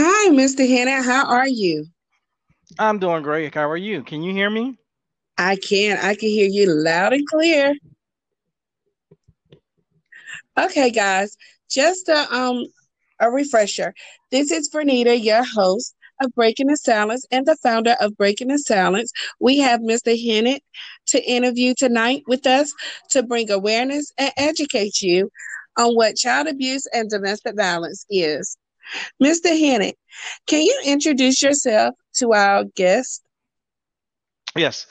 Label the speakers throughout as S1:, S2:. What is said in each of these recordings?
S1: Hi, Mr. Hennett. How are you?
S2: I'm doing great. How are you? Can you hear me?
S1: I can. I can hear you loud and clear. Okay, guys. Just a um a refresher. This is Bernita, your host of Breaking the Silence and the founder of Breaking the Silence. We have Mr. Hennett to interview tonight with us to bring awareness and educate you on what child abuse and domestic violence is. Mr. Hennett, can you introduce yourself to our guest?
S2: Yes.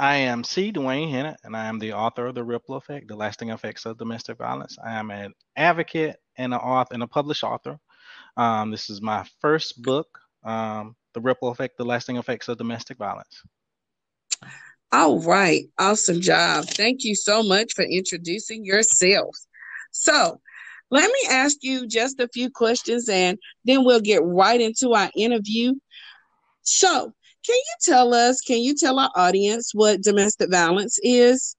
S2: I am C. Dwayne Hennett, and I am the author of The Ripple Effect, The Lasting Effects of Domestic Violence. I am an advocate and an author and a published author. Um, this is my first book, um, The Ripple Effect, The Lasting Effects of Domestic Violence.
S1: All right. Awesome job. Thank you so much for introducing yourself. So, let me ask you just a few questions and then we'll get right into our interview. So, can you tell us, can you tell our audience what domestic violence is?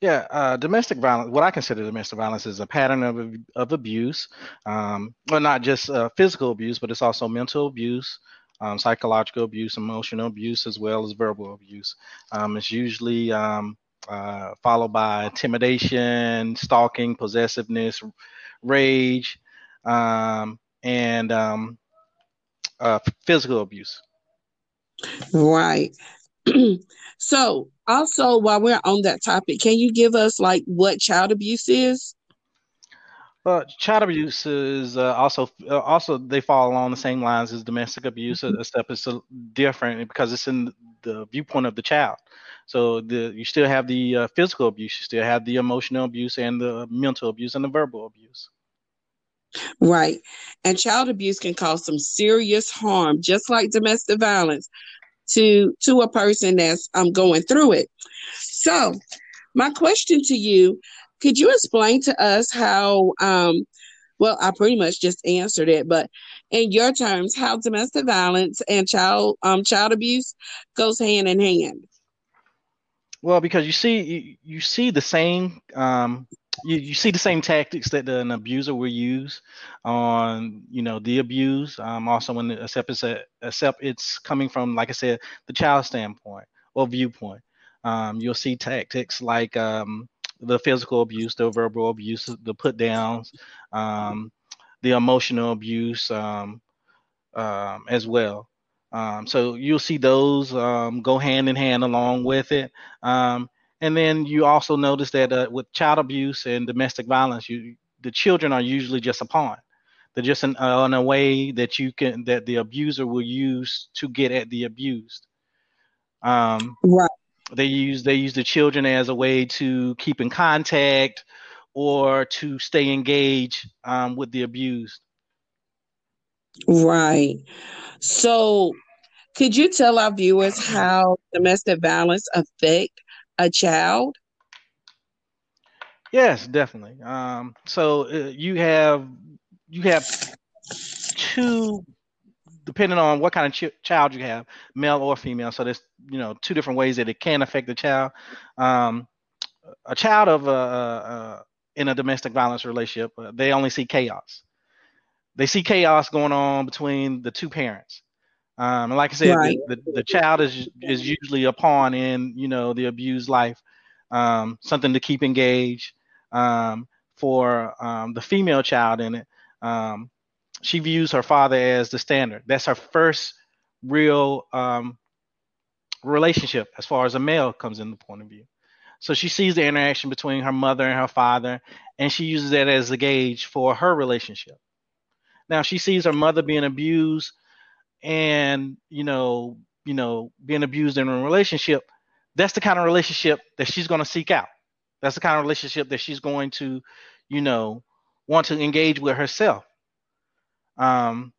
S2: Yeah, uh, domestic violence. What I consider domestic violence is a pattern of of abuse, um, well, not just uh, physical abuse, but it's also mental abuse, um, psychological abuse, emotional abuse, as well as verbal abuse. Um, it's usually um, uh, followed by intimidation, stalking, possessiveness, rage, um, and um, uh, physical abuse.
S1: Right. so, also, while we're on that topic, can you give us like what child abuse is?
S2: Well, child abuse is uh, also uh, also they fall along the same lines as domestic abuse, mm-hmm. except it's a, different because it's in the viewpoint of the child. So the you still have the uh, physical abuse, you still have the emotional abuse, and the mental abuse and the verbal abuse.
S1: Right, and child abuse can cause some serious harm, just like domestic violence, to to a person that's um going through it. So, my question to you could you explain to us how, um, well, I pretty much just answered it, but in your terms, how domestic violence and child um, child abuse goes hand in hand?
S2: Well, because you see, you, you see the same, um, you, you see the same tactics that an abuser will use on, you know, the abuse. Um, also, when except it's a, except it's coming from, like I said, the child standpoint or viewpoint. Um, you'll see tactics like um, the physical abuse, the verbal abuse, the put downs, um, the emotional abuse um, um, as well. Um, so you'll see those um, go hand in hand along with it. Um, and then you also notice that uh, with child abuse and domestic violence, you the children are usually just a pawn. They're just in, uh, in a way that you can that the abuser will use to get at the abused.
S1: Um, right
S2: they use they use the children as a way to keep in contact or to stay engaged um, with the abused.
S1: Right. So, could you tell our viewers how domestic violence affect a child?
S2: Yes, definitely. Um, so uh, you have you have two depending on what kind of ch- child you have, male or female. So there's you know two different ways that it can affect the child. Um, a child of a, a, in a domestic violence relationship, uh, they only see chaos. They see chaos going on between the two parents. Um, and like I said, right. the, the, the, child is is usually a pawn in you know the abused life, um, something to keep engaged. Um, for um, the female child in it, um, she views her father as the standard. That's her first real um, relationship as far as a male comes in the point of view. So she sees the interaction between her mother and her father, and she uses that as a gauge for her relationship. Now she sees her mother being abused, and you know, you know, being abused in a relationship. That's the kind of relationship that she's going to seek out. That's the kind of relationship that she's going to, you know, want to engage with herself. Um,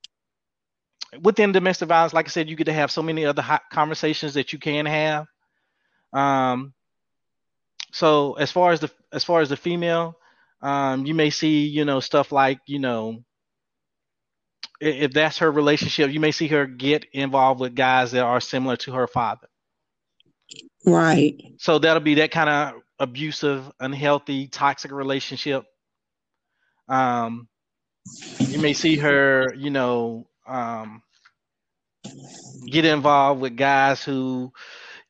S2: within domestic violence, like I said, you get to have so many other hot conversations that you can have. Um, so as far as the as far as the female, um, you may see you know stuff like you know if that's her relationship, you may see her get involved with guys that are similar to her father.
S1: Right.
S2: So that'll be that kind of abusive, unhealthy, toxic relationship. Um, you may see her, you know, um, get involved with guys who,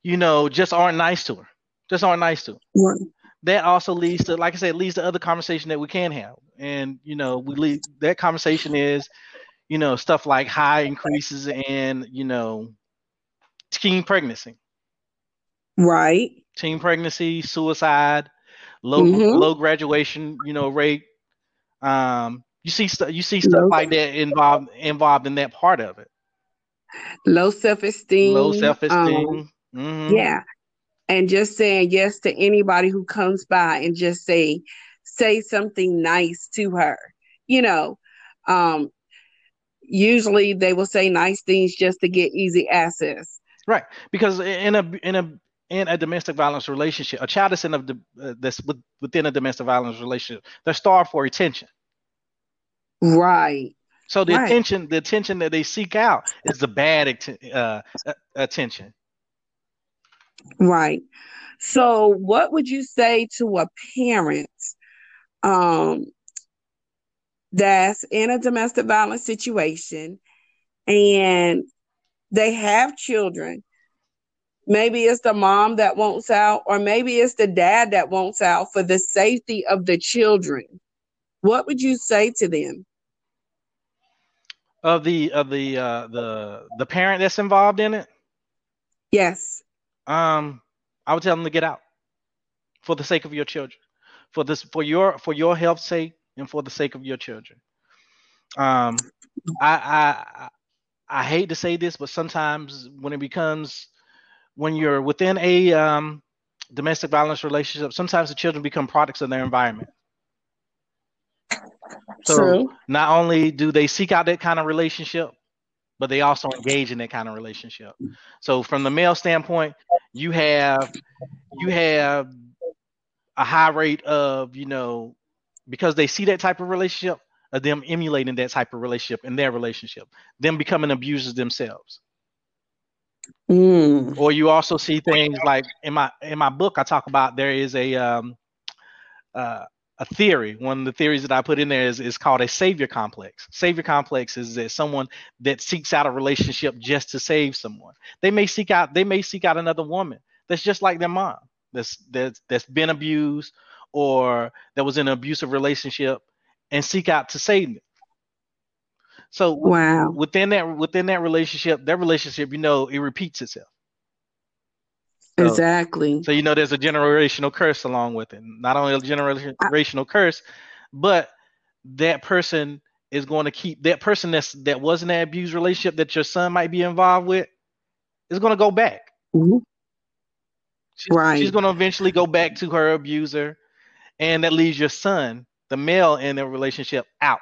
S2: you know, just aren't nice to her, just aren't nice to her.
S1: Right.
S2: That also leads to, like I said, leads to other conversation that we can have, and you know, we lead that conversation is, you know, stuff like high increases in, you know, teen pregnancy,
S1: Right.
S2: teen pregnancy, suicide, low
S1: Mhm.
S2: low graduation, you know, rate. Um, you see stuff you see stuff
S1: Low-
S2: like that involved involved in that part of it.
S1: Low self esteem.
S2: Low self esteem. hmm
S1: Yeah. And just saying yes to anybody who comes by and just say say something nice to her. You know, um usually they will say nice things just to get easy access.
S2: Right, because in a in a in a domestic violence relationship, a child that's in a uh, that's with, within a domestic violence relationship, they're starved for attention.
S1: Right.
S2: So the
S1: Right.
S2: attention, the attention that they seek out is the bad uh, uh, attention.
S1: Right. So what would you say to a parent um that's in a domestic violence situation and they have children? Maybe it's the mom that wants out, or maybe it's the dad that wants out for the safety of the children. What would you say to them?
S2: Of the of the uh, the the parent that's involved in it,
S1: Yes.
S2: um, I would tell them to get out for the sake of your children, for this for your for your health's sake and for the sake of your children. Um, I I I- I hate to say this, but sometimes when it becomes when you're within a um, domestic violence relationship, sometimes the children become products of their environment. So
S1: True.
S2: not only do they seek out that kind of relationship, but they also engage in that kind of relationship. So from the male standpoint, you have you have a high rate of, you know, because they see that type of relationship, of them emulating that type of relationship in their relationship, them becoming abusers themselves.
S1: Mm.
S2: Or you also see things like in my in my book, I talk about there is a um, uh, a theory. One of the theories that I put in there is, is called a savior complex. Savior complex is that someone that seeks out a relationship just to save someone. They may seek out they may seek out another woman that's just like their mom, that's that's that's been abused or that was in an abusive relationship and seek out to save them. So
S1: Wow.
S2: within that within that relationship, that relationship, you know, it repeats itself. So-
S1: Exactly.
S2: So you know there's a generational curse along with it. Not only a generational curse, but that person is going to keep that person that's that was in that abused relationship that your son might be involved with is going to go back.
S1: Mhm.
S2: She's,
S1: Right.
S2: she's going to eventually go back to her abuser, and that leaves your son, the male in the relationship, out.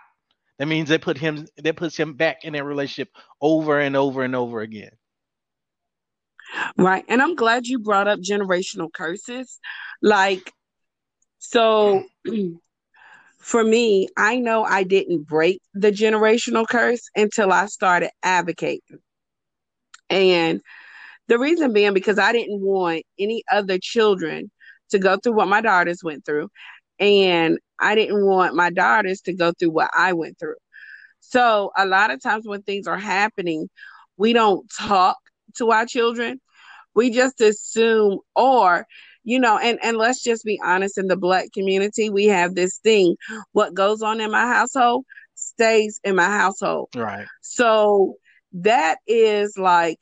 S2: That means they put him that puts him back in that relationship over and over and over again.
S1: Right. And I'm glad you brought up generational curses. Like, so for me, I know I didn't break the generational curse until I started advocating. And the reason being because I didn't want any other children to go through what my daughters went through. And I didn't want my daughters to go through what I went through. So a lot of times when things are happening, we don't talk to our children. We just assume, or, you know, and, and let's just be honest in the black community, we have this thing what goes on in my household stays in my household.
S2: Right.
S1: So that is like,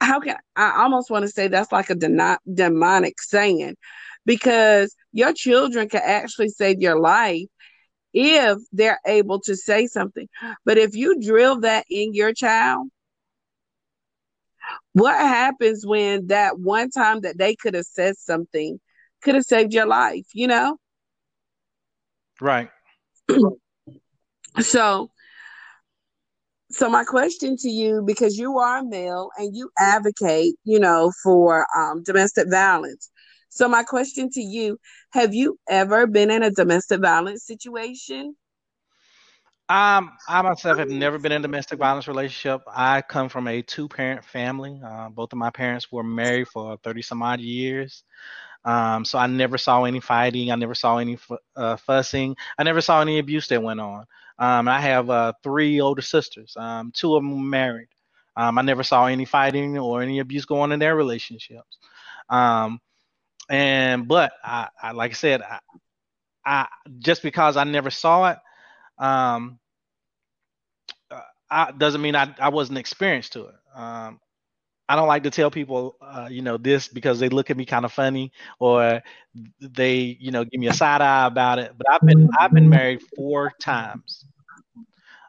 S1: how can I almost want to say that's like a demonic saying because your children can actually save your life if they're able to say something. But if you drill that in your child, what happens when that one time that they could have said something could have saved your life, you know?
S2: Right.
S1: So, so my question to you, because you are a male and you advocate, you know, for um, domestic violence. So my question to you, have you ever been in a domestic violence situation?
S2: Um, I myself have never been in a domestic violence relationship. I come from a two-parent family. Uh, both of my parents were married for 30 some odd years. Um, so I never saw any fighting. I never saw any uh, fussing. I never saw any abuse that went on. Um, I have uh, three older sisters. Um, two of them married. Um, I never saw any fighting or any abuse going on in their relationships. Um, and but I, I, like I said, I, I just because I never saw it, um, I, doesn't mean I, I wasn't experienced to it. Um, I don't like to tell people, uh, you know, this because they look at me kind of funny or they, you know, give me a side eye about it. But I've been I've been married four times,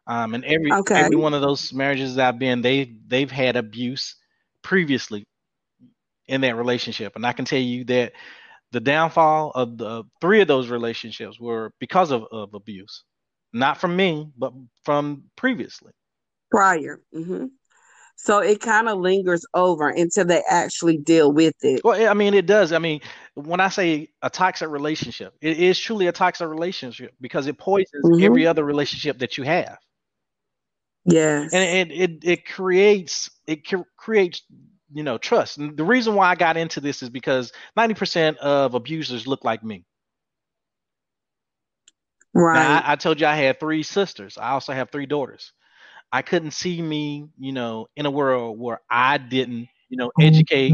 S2: um, and every okay. every one of those marriages that I've been, they they've had abuse previously in that relationship, and I can tell you that the downfall of the three of those relationships were because of, of abuse, not from me, but from previously.
S1: Prior. Mm-hmm. So it kind of lingers over until they actually deal with it.
S2: Well, I mean, it does. I mean, when I say a toxic relationship, it is truly a toxic relationship because it poisons mm-hmm. every other relationship that you have.
S1: Yes,
S2: and it it, it creates it creates you know trust. And the reason why I got into this is because ninety percent of abusers look like me.
S1: Right. Now,
S2: I, I told you I had three sisters. I also have three daughters. I couldn't see me, you know, in a world where I didn't, you know, mm-hmm. educate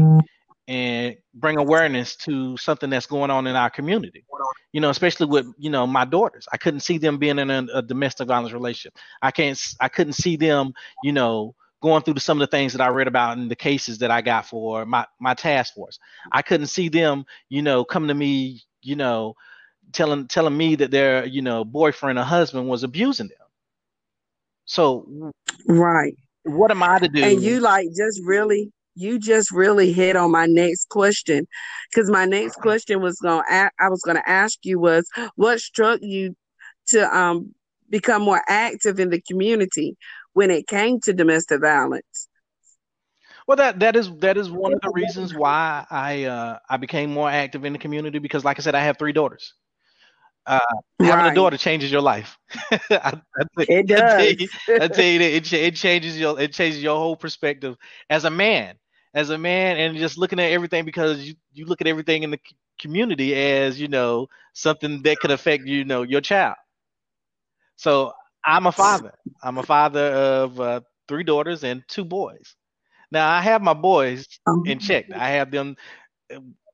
S2: and bring awareness to something that's going on in our community. You know, especially with, you know, my daughters. I couldn't see them being in a, a domestic violence relationship. I can't I couldn't see them, you know, going through some of the things that I read about in the cases that I got for my my task force. I couldn't see them, you know, coming to me, you know, telling telling me that their, you know, boyfriend or husband was abusing them. So,
S1: right.
S2: What am I to do?
S1: And you like just really, you just really hit on my next question, because my next question was going. to I was going to ask you was what struck you to um become more active in the community when it came to domestic violence.
S2: Well, that that is that is one of the reasons why I uh, I became more active in the community because, like I said, I have three daughters. Uh, right. Having a daughter changes your life. I,
S1: I, it does. I tell, you,
S2: I tell you that it, it changes your it changes your whole perspective as a man, as a man, and just looking at everything because you, you look at everything in the community as you know something that could affect you know your child. So I'm a father. I'm a father of uh, three daughters and two boys. Now I have my boys oh. in check. I have them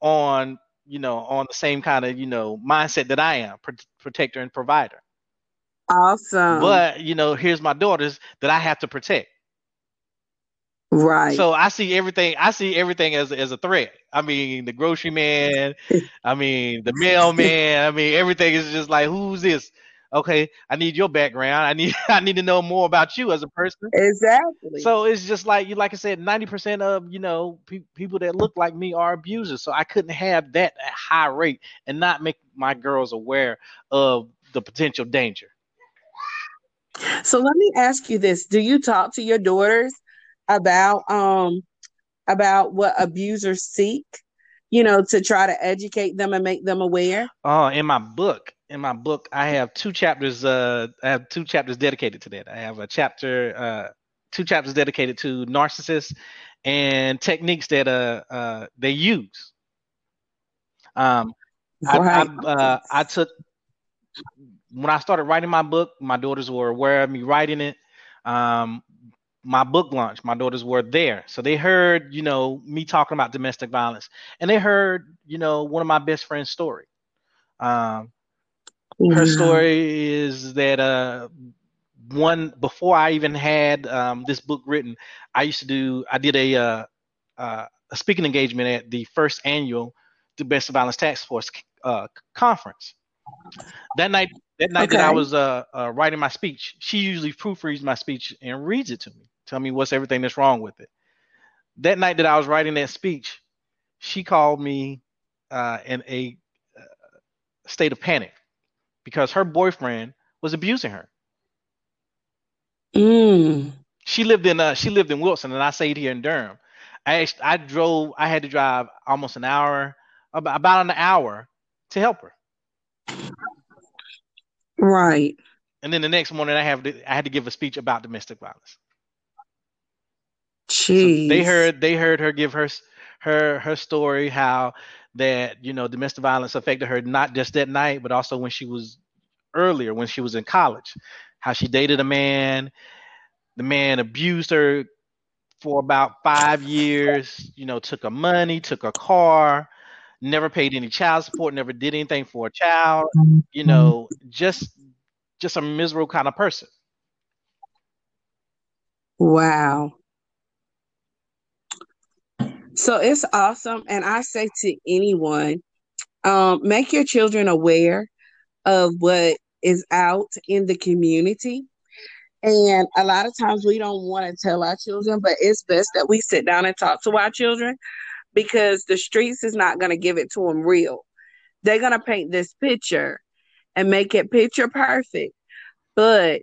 S2: on you know, on the same kind of, you know, mindset that I am, protector and provider.
S1: Awesome.
S2: But, you know, here's my daughters that I have to protect.
S1: Right.
S2: So I see everything. I see everything as as a threat. I mean, the grocery man. I mean, the mailman. I mean, everything is just like, who's this? Okay, I need your background. I need I need to know more about you as a person.
S1: Exactly.
S2: So it's just like you, like I said, ninety percent of you know pe- people that look like me are abusers. So I couldn't have that high rate and not make my girls aware of the potential danger.
S1: So let me ask you this: Do you talk to your daughters about um about what abusers seek? You know, to try to educate them and make them aware.
S2: Oh, in my book, in my book, I have two chapters. Uh, I have two chapters dedicated to that. I have a chapter, uh, two chapters dedicated to narcissists and techniques that uh, uh they use. Um, I, I, uh, I took when I started writing my book. My daughters were aware of me writing it. Um, my book launch, my daughters were there, so they heard, you know, me talking about domestic violence, and they heard, you know, one of my best friend's story. Um, her story is that uh, one before I even had um, this book written, I used to do I did a uh, uh, a speaking engagement at the first annual Domestic Violence Task Force uh, conference. That night, that night okay. that I was uh, uh, writing my speech, she usually proofreads my speech and reads it to me, tell me what's everything that's wrong with it. That night that I was writing that speech, she called me in a state of panic because her boyfriend was abusing her.
S1: Mm.
S2: She lived in uh, she lived in Wilson, and I stayed here in Durham. I I drove. I had to drive almost an hour, about, an hour, to help her.
S1: Right.
S2: and then the next morning I have to, I had to give a speech about domestic violence.
S1: Jeez.
S2: So they heard they heard her give her her her story how that you know domestic violence affected her not just that night but also when she was earlier when she was in college how she dated a man. The man abused her for about five years you know took her money took her car never paid any child support never did anything for a child you mm-hmm. know just just a miserable kind of person.
S1: Wow so it's awesome. And I say to anyone, um, make your children aware of what is out in the community. And a lot of times we don't want to tell our children, but it's best that we sit down and talk to our children because the streets is not going to give it to them real. They're going to paint this picture and make it picture perfect. But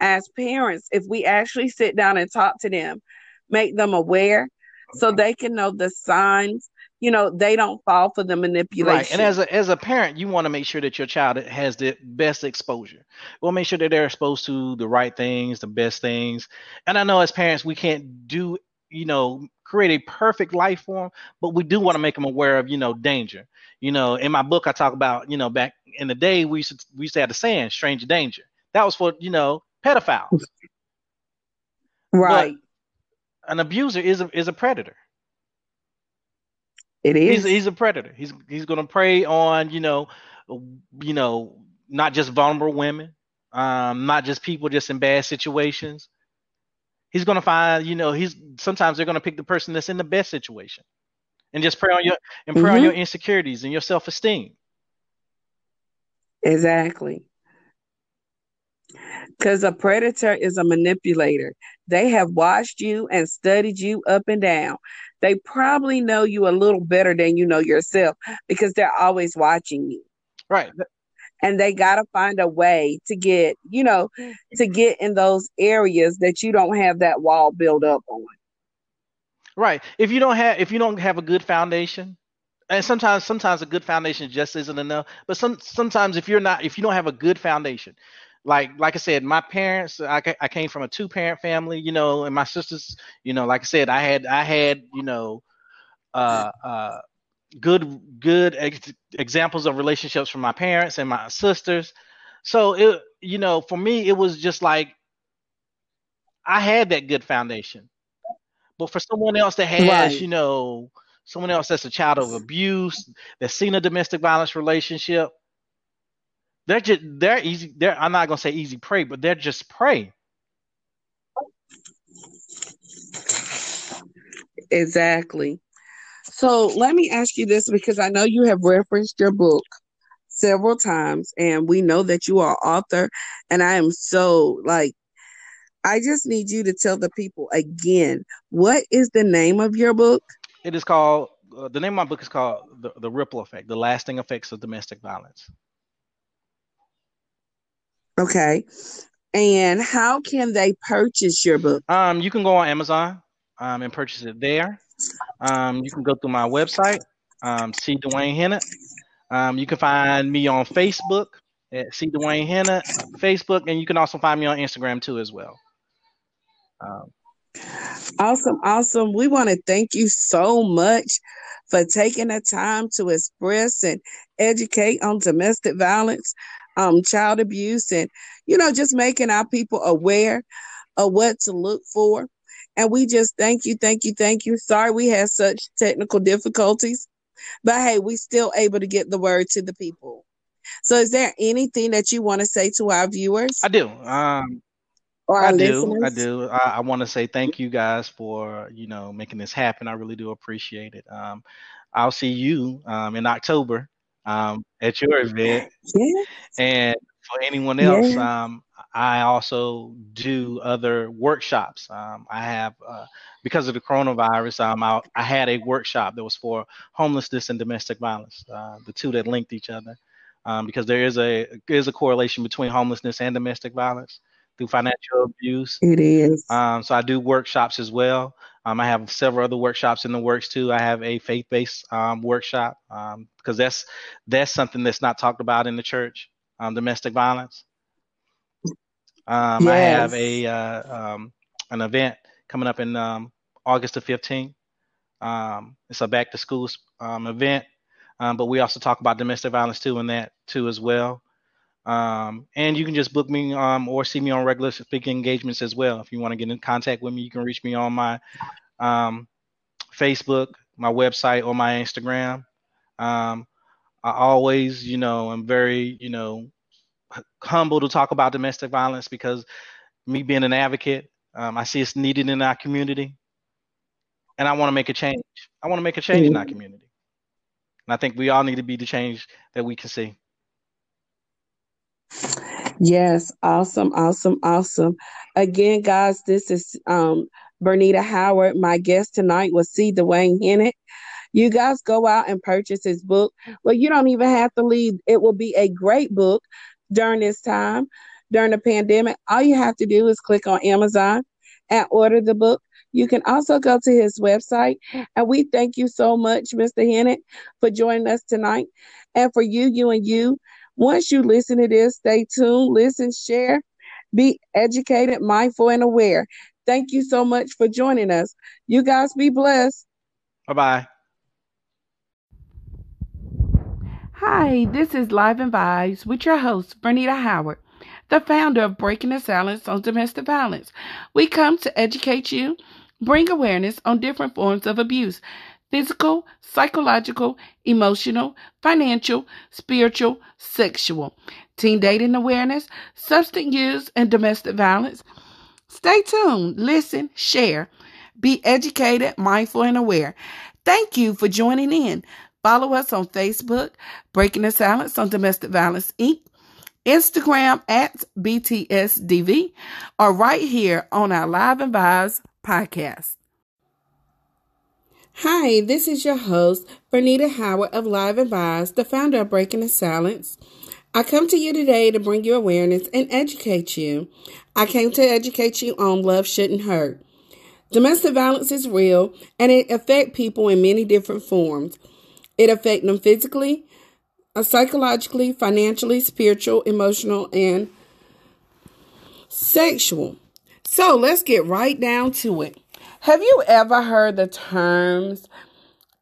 S1: as parents, if we actually sit down and talk to them, make them aware so they can know the signs. You know they don't fall for the manipulation right
S2: and as a as a parent you want to make sure that your child has the best exposure. We'll make sure that they're exposed to the right things the best things. And i know as parents we can't do you know create a perfect life for them but we do want to make them aware of you know danger. You know in my book i talk about you know back in the day we used to, we used to have the saying stranger danger. That was for you know pedophiles.
S1: Right
S2: an abuser is a is a predator.
S1: It is.
S2: He's, he's a predator. He's he's going to prey on you know, you know, not just vulnerable women, um, not just people just in bad situations. He's going to find you know he's sometimes they're going to pick the person that's in the best situation, and just prey on your and prey mm-hmm. on your insecurities and your self esteem.
S1: Exactly. Because a predator is a manipulator. They have watched you and studied you up and down. They probably know you a little better than you know yourself because they're always watching you.
S2: Right.
S1: And they got to find a way to get, you know, to get in those areas that you don't have that wall built up on.
S2: Right. If you don't have if you don't have a good foundation, and sometimes sometimes a good foundation just isn't enough but some sometimes if you're not if you don't have a good foundation like like I said, my parents, I, I came from a two parent family, you know, and my sisters, you know, like I said, I had I had you know, uh, uh, good good ex- examples of relationships from my parents and my sisters. So it you know, for me, it was just like I had that good foundation, but for someone else that has, right. you know, someone else that's a child of abuse, that's seen a domestic violence relationship they're just they're easy. They're I'm not gonna say easy prey, but they're just prey.
S1: Exactly. So let me ask you this because I know you have referenced your book several times, and we know that you are author, and I am so like I just need you to tell the people again what is the name of your book?
S2: It is called uh, the name of my book is called the, the Ripple Effect: The Lasting Effects of Domestic Violence.
S1: Okay. And how can they purchase your book?
S2: Um, you can go on Amazon um, and purchase it there. Um, you can go through my website, um, C. Dwayne Hennett. Um, you can find me on Facebook at C. Dwayne Hennett, Facebook, and you can also find me on Instagram too as well.
S1: Um, awesome, awesome. We want to thank you so much for taking the time to express and educate on domestic violence um, child abuse and, you know, just making our people aware of what to look for. And we just thank you, thank you, thank you. Sorry we had such technical difficulties, but hey, we still able to get the word to the people. So, is there anything that you want to say to our viewers?
S2: I do. Um, I do. I do. I, I want to say thank you guys for you know making this happen. I really do appreciate it. Um, I'll see you um, in October um, at your event.
S1: Yeah.
S2: And for anyone else, yeah. um, I also do other workshops. Um, I have, uh, because of the coronavirus, um, I, I, had a workshop that was for homelessness and domestic violence, uh, the two that linked each other, um, because there is a is a correlation between homelessness and domestic violence through financial abuse.
S1: It is.
S2: Um, so I do workshops as well. Um, I have several other workshops in the works too. I have a faith-based um, workshop because um, that's that's something that's not talked about in the church. Um, domestic violence. Um, yes. I have a uh, um, an event coming up in um, August the 15th. Um, it's a back to school um, event, um, but we also talk about domestic violence too in that too as well. Um, and you can just book me um, or see me on regular speaking engagements as well. If you want to get in contact with me, you can reach me on my um, Facebook, my website, or my Instagram. Um, I always, you know, I'm very, you know, humble to talk about domestic violence because me being an advocate, um, I see it's needed in our community, and I want to make a change. I want to make a change mm-hmm. in our mm-hmm. community, and I think we all need to be the change that we can see.
S1: Yes, awesome, awesome, awesome. Again, guys, this is um Bernita Howard. My guest tonight was C. Dwayne Hennett. You guys go out and purchase his book. Well, you don't even have to leave. It will be a great book during this time, during the pandemic. All you have to do is click on Amazon and order the book. You can also go to his website. And we thank you so much, Mr. Hennett, for joining us tonight. And for you, you and you, once you listen to this, stay tuned, listen, share, be educated, mindful, and aware. Thank you so much for joining us. You guys be blessed.
S2: Bye bye.
S1: Hi, this is Live and Vibes with your host, Bernita Howard, the founder of Breaking the Silence on Domestic Violence. We come to educate you, bring awareness on different forms of abuse physical, psychological, emotional, financial, spiritual, sexual, teen dating awareness, substance use, and domestic violence. Stay tuned, listen, share, be educated, mindful, and aware. Thank you for joining in. Follow us on Facebook, Breaking the Silence on Domestic Violence Inc., Instagram at BTSDV, or right here on our Live and Vibes podcast. Hi, this is your host, Bernita Howard of Live and Vibes, the founder of Breaking the Silence. I come to you today to bring you awareness and educate you. I came to educate you on love shouldn't hurt. Domestic violence is real and it affects people in many different forms. It affects them physically, uh, psychologically, financially, spiritual, emotional, and sexual. So let's get right down to it. Have you ever heard the terms,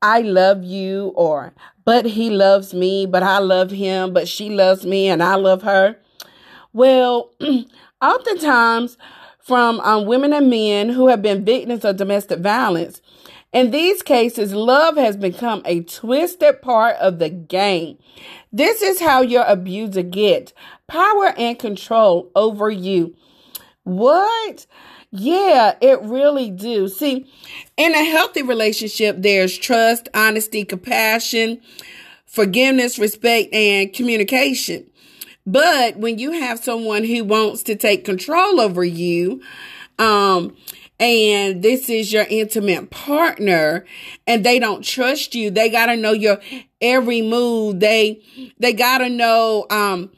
S1: I love you, or but he loves me, but I love him, but she loves me, and I love her? Well, oftentimes from um, women and men who have been victims of domestic violence, in these cases, love has become a twisted part of the game. This is how your abuser gets power and control over you. What? Yeah, it really do. See, in a healthy relationship, there's trust, honesty, compassion, forgiveness, respect, and communication. But when you have someone who wants to take control over you, um, and this is your intimate partner and they don't trust you they got to know your every move they they got to know um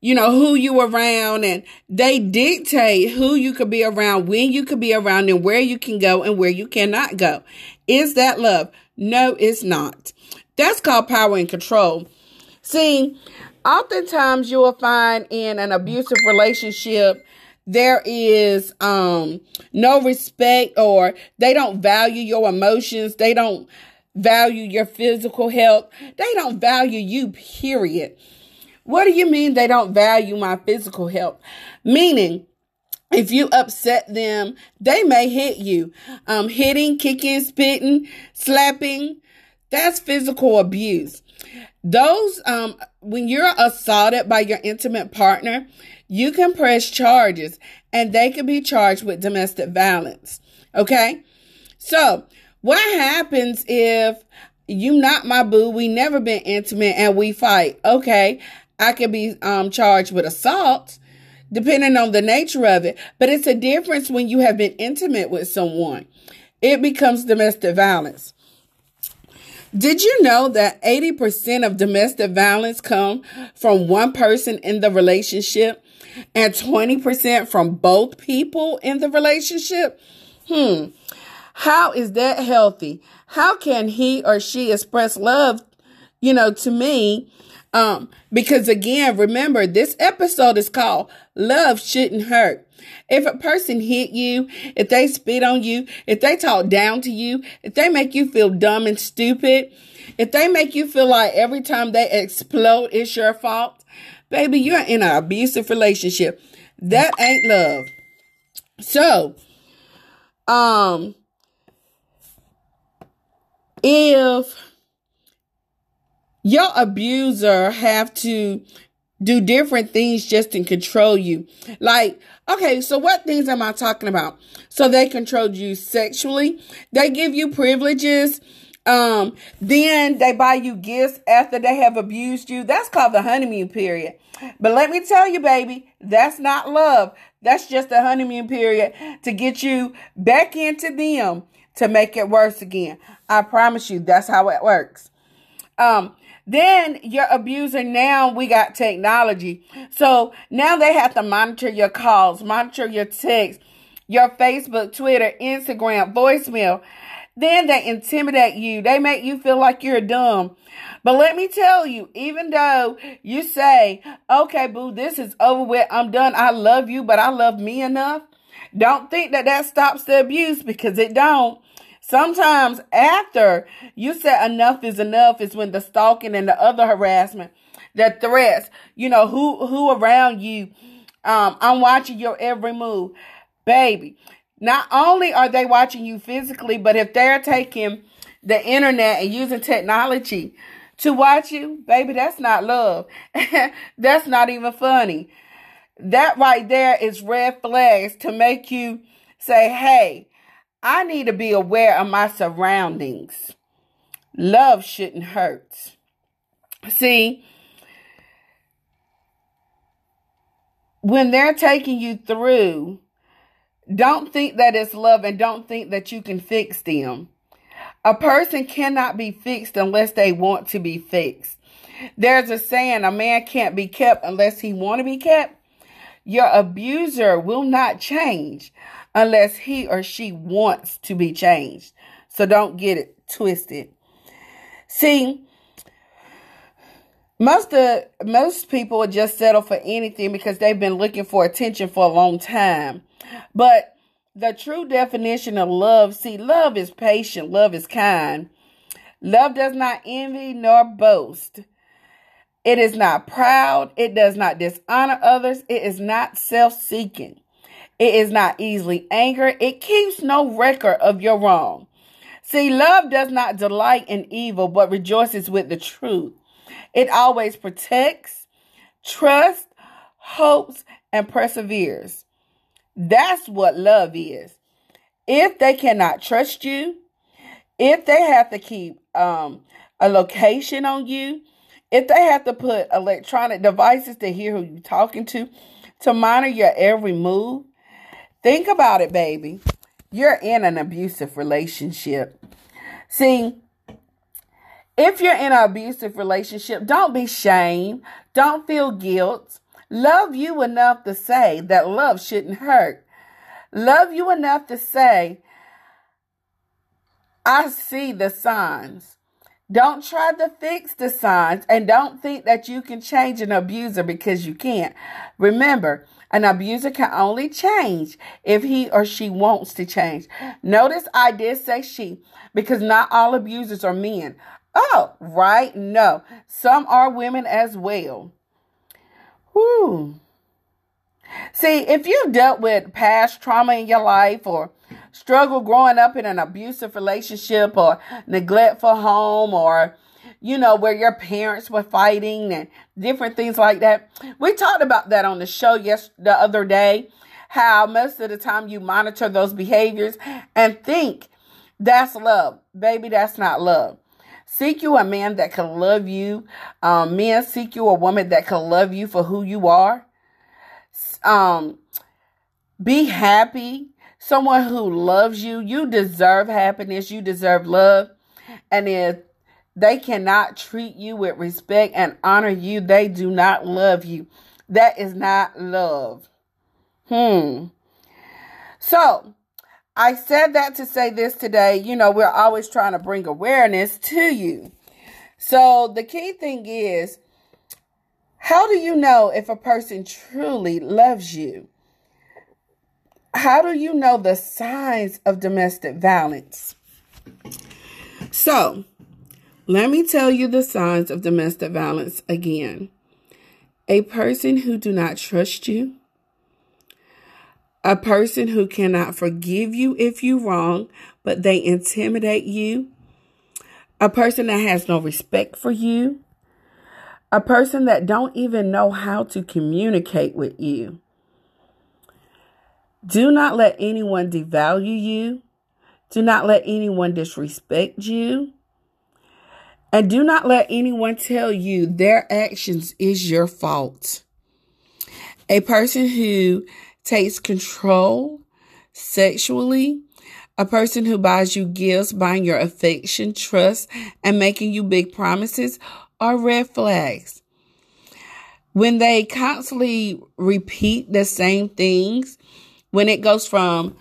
S1: you know who you around and they dictate who you could be around when you could be around and where you can go and where you cannot go. Is that love? No it's not. That's called power and control. See oftentimes you will find in an abusive relationship there is um no respect or they don't value your emotions. They don't value your physical health. They don't value you period what do you mean they don't value my physical health meaning if you upset them they may hit you um hitting kicking spitting slapping that's physical abuse those um when you're assaulted by your intimate partner you can press charges and they can be charged with domestic violence. Okay? So, what happens if you not my boo, we never been intimate and we fight? Okay, I could be um charged with assault depending on the nature of it, but it's a difference when you have been intimate with someone. It becomes domestic violence. Did you know that 80% of domestic violence come from one person in the relationship? and 20% from both people in the relationship? Hmm. How is that healthy? How can he or she express love, you know, to me, Um, because again, remember this episode is called Love Shouldn't Hurt. If a person hit you, if they spit on you, if they talk down to you, if they make you feel dumb and stupid, if they make you feel like every time they explode, it's your fault, baby, you're in an abusive relationship. That ain't love. So, um, if your abuser have to do different things just to control you. Like, okay, so what things am I talking about? So they control you sexually. They give you privileges. Um, then they buy you gifts after they have abused you. That's called the honeymoon period. But let me tell you, baby, that's not love. That's just a honeymoon period to get you back into them to make it worse again. I promise you, that's how it works. Um, then your abuser, now we got technology. So now they have to monitor your calls, monitor your texts, your Facebook, Twitter, Instagram, voicemail. Then they intimidate you. They make you feel like you're dumb. But let me tell you, even though you say, okay, boo, this is over with. I'm done. I love you, but I love me enough. Don't think that that stops the abuse because it don't. Sometimes after you say enough is enough is when the stalking and the other harassment, the threats, you know, who who around you, um, I'm watching your every move. Baby, not only are they watching you physically, but if they're taking the internet and using technology to watch you, baby, that's not love. that's not even funny. That right there is red flags to make you say, hey, I need to be aware of my surroundings. Love shouldn't hurt. See, when they're taking you through, don't think that it's love and don't think that you can fix them. A person cannot be fixed unless they want to be fixed. There's a saying, a man can't be kept unless he want to be kept. Your abuser will not change unless he or she wants to be changed. So don't get it twisted. See, most of most people just settle for anything because they've been looking for attention for a long time. But the true definition of love, see, love is patient, love is kind. Love does not envy nor boast. It is not proud. It does not dishonor others. It is not self seeking. It is not easily angered. It keeps no record of your wrong. See, love does not delight in evil, but rejoices with the truth. It always protects, trusts, hopes, and perseveres. That's what love is. If they cannot trust you, if they have to keep um, a location on you, if they have to put electronic devices to hear who you're talking to, to monitor your every move, Think about it, baby. You're in an abusive relationship. See, if you're in an abusive relationship, don't be shamed. Don't feel guilt. Love you enough to say that love shouldn't hurt. Love you enough to say, I see the signs. Don't try to fix the signs and don't think that you can change an abuser because you can't. Remember, an abuser can only change if he or she wants to change. Notice I did say she because not all abusers are men. Oh, right? No. Some are women as well. Whew. See, if you've dealt with past trauma in your life or struggle growing up in an abusive relationship or neglectful home or you know, where your parents were fighting and different things like that. We talked about that on the show yes the other day. How most of the time you monitor those behaviors and think that's love. Baby, that's not love. Seek you a man that can love you. Um, men seek you a woman that can love you for who you are. Um, be happy. Someone who loves you. You deserve happiness. You deserve love. And if they cannot treat you with respect and honor you. They do not love you. That is not love. Hmm. So, I said that to say this today. You know, we're always trying to bring awareness to you. So, the key thing is How do you know if a person truly loves you? How do you know the signs of domestic violence? So, let me tell you the signs of domestic violence again. A person who do not trust you, a person who cannot forgive you if you wrong, but they intimidate you, a person that has no respect for you, a person that don't even know how to communicate with you. Do not let anyone devalue you. Do not let anyone disrespect you. And do not let anyone tell you their actions is your fault. A person who takes control sexually, a person who buys you gifts, buying your affection, trust, and making you big promises are red flags. When they constantly repeat the same things, when it goes from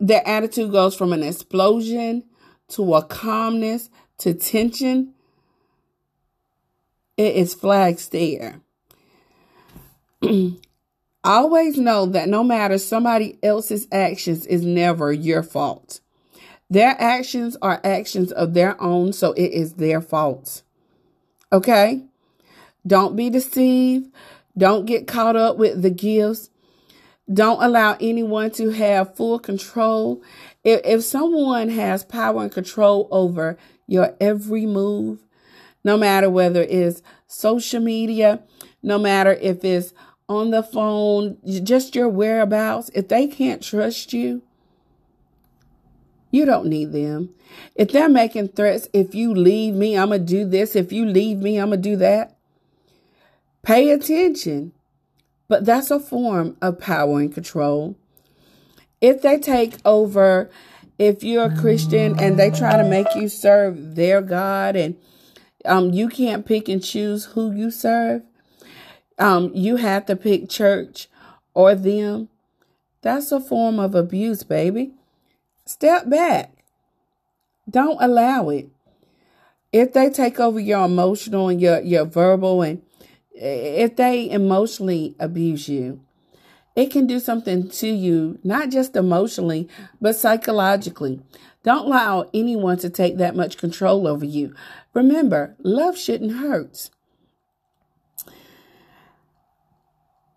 S1: their attitude goes from an explosion to a calmness to tension, it is flags there. Always know that no matter somebody else's actions is never your fault. Their actions are actions of their own, so it is their fault. Okay? Don't be deceived. Don't get caught up with the gifts. Don't allow anyone to have full control. If, if someone has power and control over your every move, no matter whether it's social media, no matter if it's on the phone, just your whereabouts, if they can't trust you, you don't need them. If they're making threats, if you leave me, I'm going to do this. If you leave me, I'm going to do that. Pay attention. But that's a form of power and control. If they take over, if you're a Christian and they try to make you serve their God and um, you can't pick and choose who you serve, um, you have to pick church or them. That's a form of abuse, baby. Step back. Don't allow it. If they take over your emotional and your, your verbal and if they emotionally abuse you, it can do something to you, not just emotionally, but psychologically. Don't allow anyone to take that much control over you. Remember, love shouldn't hurt.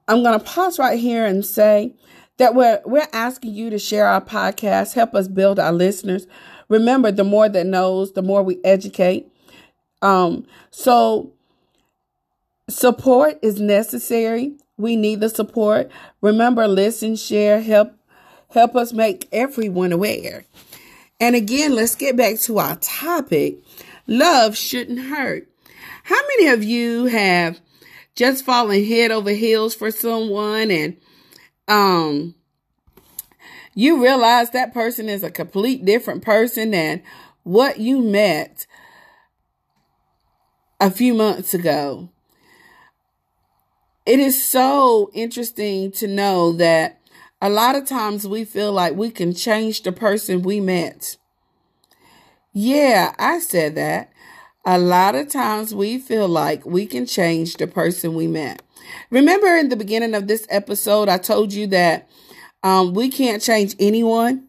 S1: I'm going to pause right here and say that we're, we're asking you to share our podcast, help us build our listeners. Remember, the more that knows, the more we educate. Um, so support is necessary. We need the support. Remember, listen, share, help, help us make everyone aware. And again, let's get back to our topic. Love shouldn't hurt. How many of you have just fallen head over heels for someone and um you realize that person is a complete different person than what you met a few months ago. It is so interesting to know that a lot of times we feel like we can change the person we met. Yeah, I said that. A lot of times we feel like we can change the person we met. Remember in the beginning of this episode, I told you that um, we can't change anyone.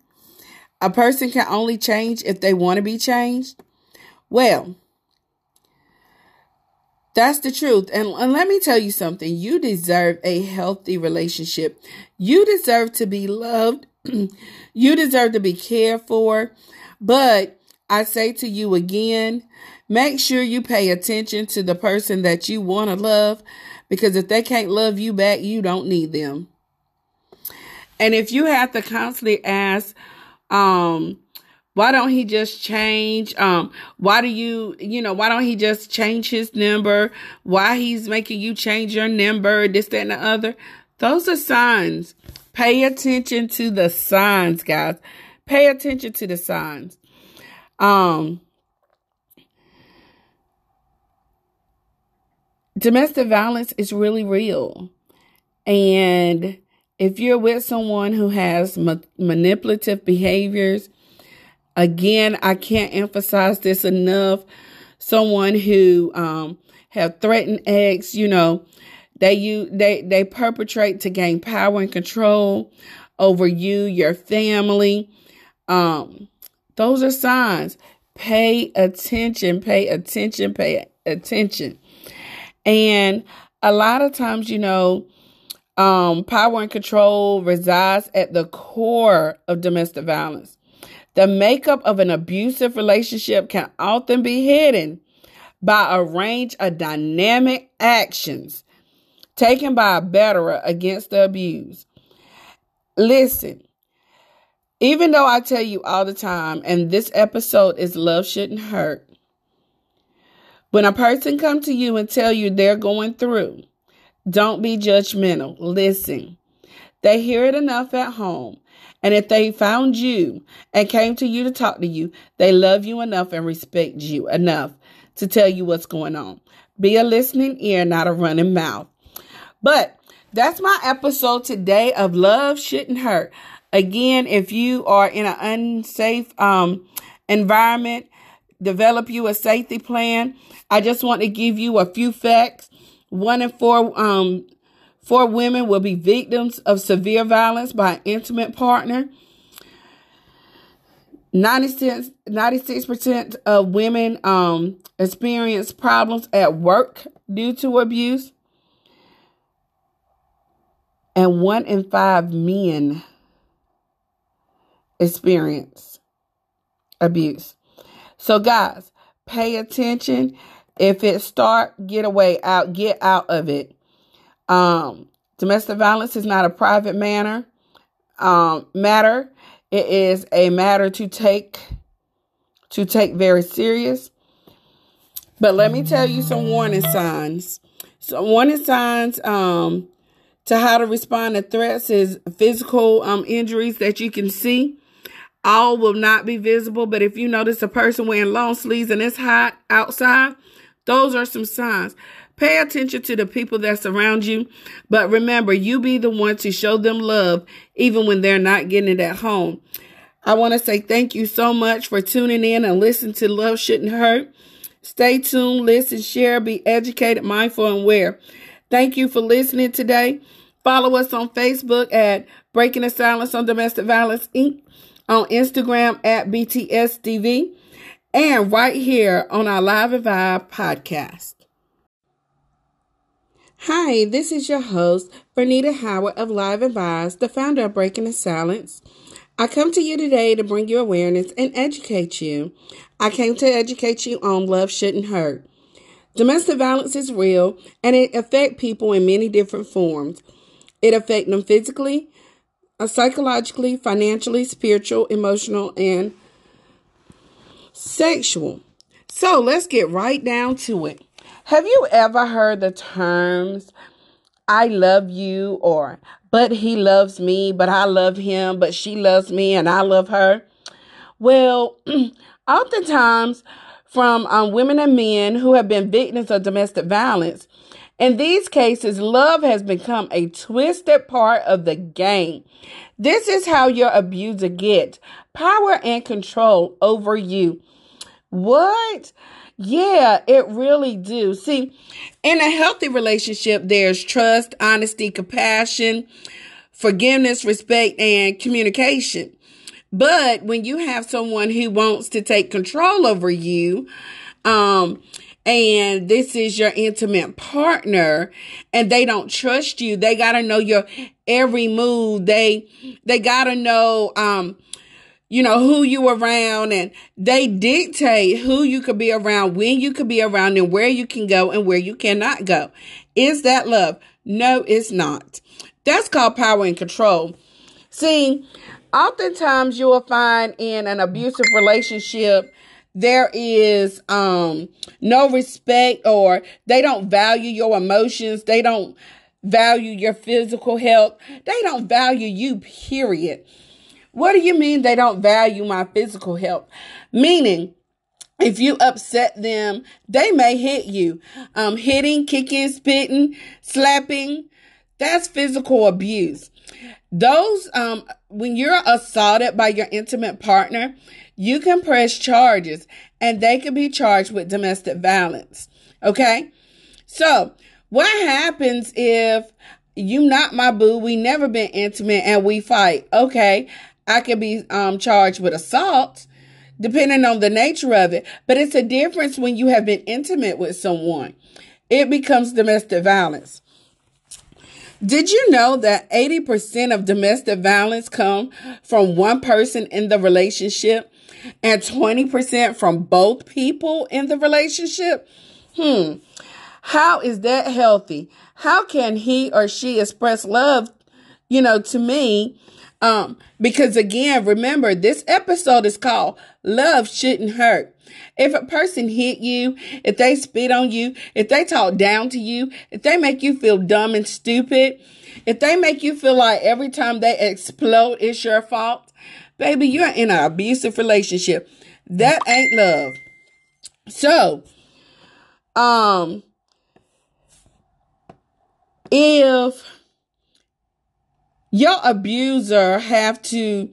S1: A person can only change if they want to be changed. Well, that's the truth. And, and let me tell you something. You deserve a healthy relationship. You deserve to be loved. you deserve to be cared for. But I say to you again, make sure you pay attention to the person that you want to love because if they can't love you back, you don't need them. And if you have to constantly ask, um, why don't he just change? Um, why do you, you know, why don't he just change his number? Why he's making you change your number, this, that, and the other? Those are signs. Pay attention to the signs, guys. Pay attention to the signs. Um, domestic violence is really real. And if you're with someone who has ma- manipulative behaviors, again, I can't emphasize this enough. Someone who um, have threatened acts, you know, they you they they perpetrate to gain power and control over you, your family. Um, those are signs. Pay attention, pay attention, pay attention. And a lot of times, you know, um, power and control resides at the core of domestic violence. The makeup of an abusive relationship can often be hidden by a range of dynamic actions taken by a batterer against the abuse. Listen, even though I tell you all the time, and this episode is Love Shouldn't Hurt, when a person come to you and tell you they're going through, don't be judgmental. Listen. They hear it enough at home. And if they found you and came to you to talk to you, they love you enough and respect you enough to tell you what's going on. Be a listening ear, not a running mouth. But that's my episode today of Love Shouldn't Hurt. Again, if you are in an unsafe um, environment, develop you a safety plan. I just want to give you a few facts. One in four um, four women will be victims of severe violence by an intimate partner. 96, percent of women um, experience problems at work due to abuse. And one in five men experience abuse. So, guys, pay attention. If it start, get away out, get out of it. Um, domestic violence is not a private manner um, matter. It is a matter to take to take very serious. But let me tell you some warning signs. Some warning signs um, to how to respond to threats is physical um, injuries that you can see. All will not be visible, but if you notice a person wearing long sleeves and it's hot outside, those are some signs. Pay attention to the people that surround you, but remember, you be the one to show them love even when they're not getting it at home. I want to say thank you so much for tuning in and listening to Love Shouldn't Hurt. Stay tuned, listen, share, be educated, mindful, and aware. Thank you for listening today. Follow us on Facebook at Breaking the Silence on Domestic Violence Inc., on Instagram at BTSDV, and right here on our Live and Vibe podcast. Hi, this is your host, Bernita Howard of Live and Vibes, the founder of Breaking the Silence. I come to you today to bring you awareness and educate you. I came to educate you on love shouldn't hurt. Domestic violence is real and it affects people in many different forms. It affects them physically, uh, psychologically, financially, spiritual, emotional, and sexual. So let's get right down to it. Have you ever heard the terms, I love you, or but he loves me, but I love him, but she loves me, and I love her? Well, oftentimes from um, women and men who have been victims of domestic violence. In these cases, love has become a twisted part of the game. This is how your abuser gets power and control over you. What? Yeah, it really do. See, in a healthy relationship, there's trust, honesty, compassion, forgiveness, respect, and communication. But when you have someone who wants to take control over you, um, and this is your intimate partner and they don't trust you, they got to know your every move. They, they got to know, um, you know, who you around and they dictate who you could be around, when you could be around and where you can go and where you cannot go. Is that love? No, it's not. That's called power and control. See, oftentimes you will find in an abusive relationship, there is um no respect or they don't value your emotions. They don't value your physical health. They don't value you, period. What do you mean they don't value my physical health? Meaning, if you upset them, they may hit you. Um, hitting, kicking, spitting, slapping, that's physical abuse. Those, um, when you're assaulted by your intimate partner, you can press charges and they can be charged with domestic violence. Okay. So, what happens if you not my boo, we never been intimate and we fight? Okay, I could be um charged with assault depending on the nature of it, but it's a difference when you have been intimate with someone. It becomes domestic violence. Did you know that 80% of domestic violence come from one person in the relationship and 20% from both people in the relationship? Hmm. How is that healthy? How can he or she express love, you know, to me? Um, because again, remember this episode is called Love Shouldn't Hurt. If a person hit you, if they spit on you, if they talk down to you, if they make you feel dumb and stupid, if they make you feel like every time they explode, it's your fault, baby, you're in an abusive relationship. That ain't love. So, um, if your abuser have to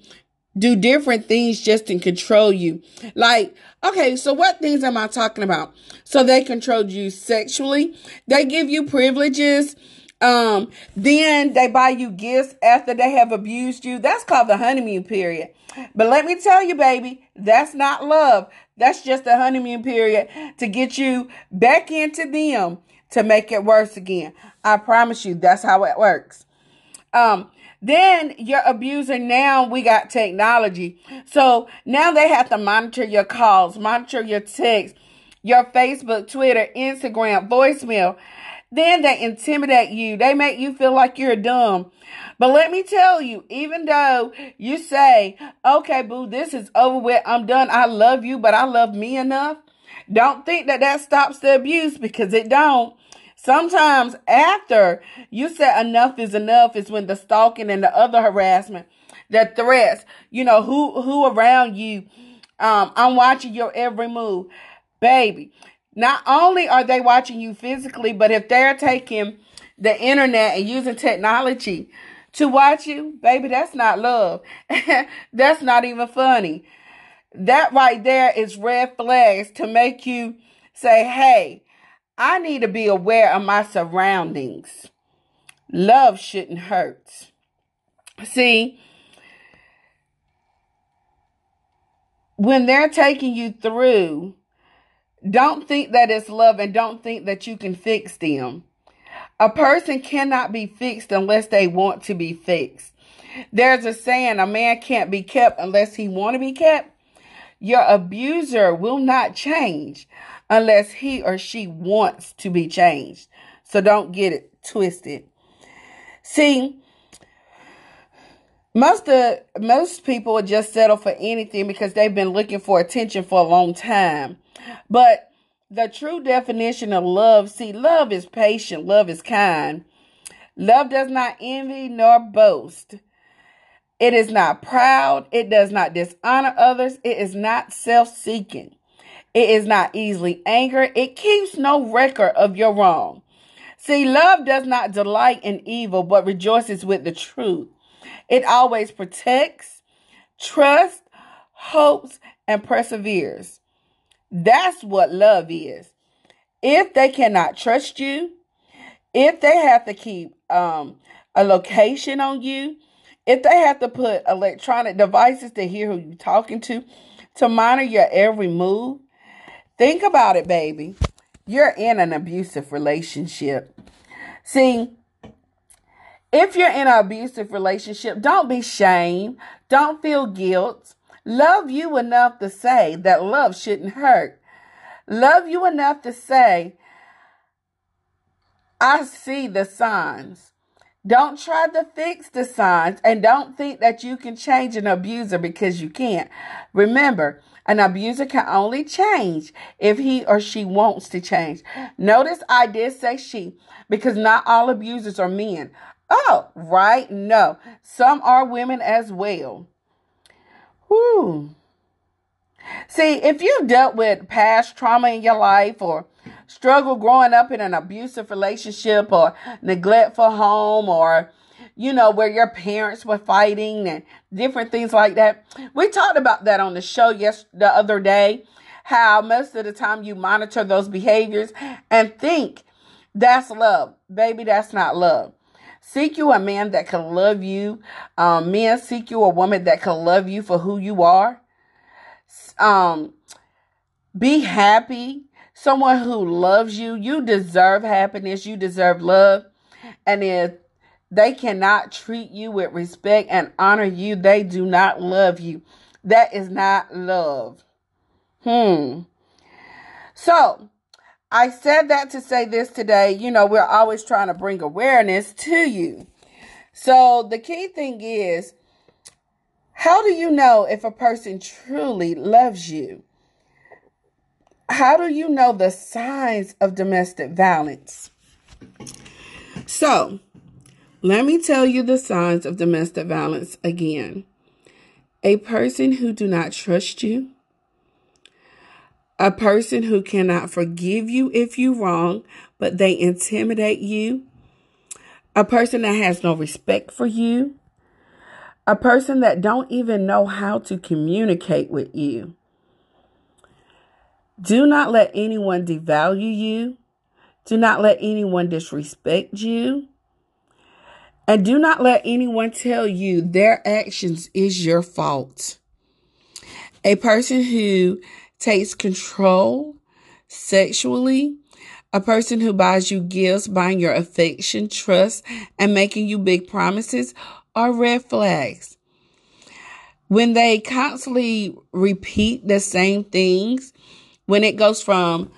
S1: do different things just to control you. Like, okay, so what things am I talking about? So they control you sexually. They give you privileges. Um, then they buy you gifts after they have abused you. That's called the honeymoon period. But let me tell you, baby, that's not love. That's just the honeymoon period to get you back into them to make it worse again. I promise you, that's how it works. Um, then your abuser, now we got technology. So now they have to monitor your calls, monitor your texts, your Facebook, Twitter, Instagram, voicemail. Then they intimidate you. They make you feel like you're dumb. But let me tell you, even though you say, okay, boo, this is over with. I'm done. I love you, but I love me enough. Don't think that that stops the abuse because it don't. Sometimes after you say enough is enough is when the stalking and the other harassment, the threats, you know, who who around you, um, I'm watching your every move. Baby, not only are they watching you physically, but if they're taking the internet and using technology to watch you, baby, that's not love. that's not even funny. That right there is red flags to make you say, hey, I need to be aware of my surroundings. Love shouldn't hurt. See, when they're taking you through, don't think that it's love and don't think that you can fix them. A person cannot be fixed unless they want to be fixed. There's a saying, a man can't be kept unless he want to be kept. Your abuser will not change unless he or she wants to be changed. So don't get it twisted. See, most of most people just settle for anything because they've been looking for attention for a long time. But the true definition of love, see, love is patient, love is kind. Love does not envy nor boast. It is not proud. It does not dishonor others. It is not self seeking. It is not easily angered. It keeps no record of your wrong. See, love does not delight in evil, but rejoices with the truth. It always protects, trusts, hopes, and perseveres. That's what love is. If they cannot trust you, if they have to keep um, a location on you, if they have to put electronic devices to hear who you're talking to, to monitor your every move, Think about it, baby. You're in an abusive relationship. See, if you're in an abusive relationship, don't be shamed. Don't feel guilt. Love you enough to say that love shouldn't hurt. Love you enough to say, I see the signs. Don't try to fix the signs and don't think that you can change an abuser because you can't. Remember, an abuser can only change if he or she wants to change. Notice I did say she because not all abusers are men. Oh, right? No. Some are women as well. Whew. See, if you've dealt with past trauma in your life or struggle growing up in an abusive relationship or neglectful home or you know, where your parents were fighting and different things like that. We talked about that on the show yes the other day. How most of the time you monitor those behaviors and think That's love. Baby, that's not love. Seek you a man that can love you. Um, men, seek you a woman that can love you for who you are. Um, be happy. Someone who loves you. You deserve happiness. You deserve love. And if they cannot treat you with respect and honor you, they do not love you. That is not love. Hmm. So, I said that to say this today. You know, we're always trying to bring awareness to you. So, the key thing is how do you know if a person truly loves you? How do you know the signs of domestic violence? So, let me tell you the signs of domestic violence again. A person who do not trust you, a person who cannot forgive you if you wrong, but they intimidate you, a person that has no respect for you, a person that don't even know how to communicate with you. Do not let anyone devalue you. Do not let anyone disrespect you. And do not let anyone tell you their actions is your fault. A person who takes control sexually, a person who buys you gifts, buying your affection, trust, and making you big promises are red flags. When they constantly repeat the same things, when it goes from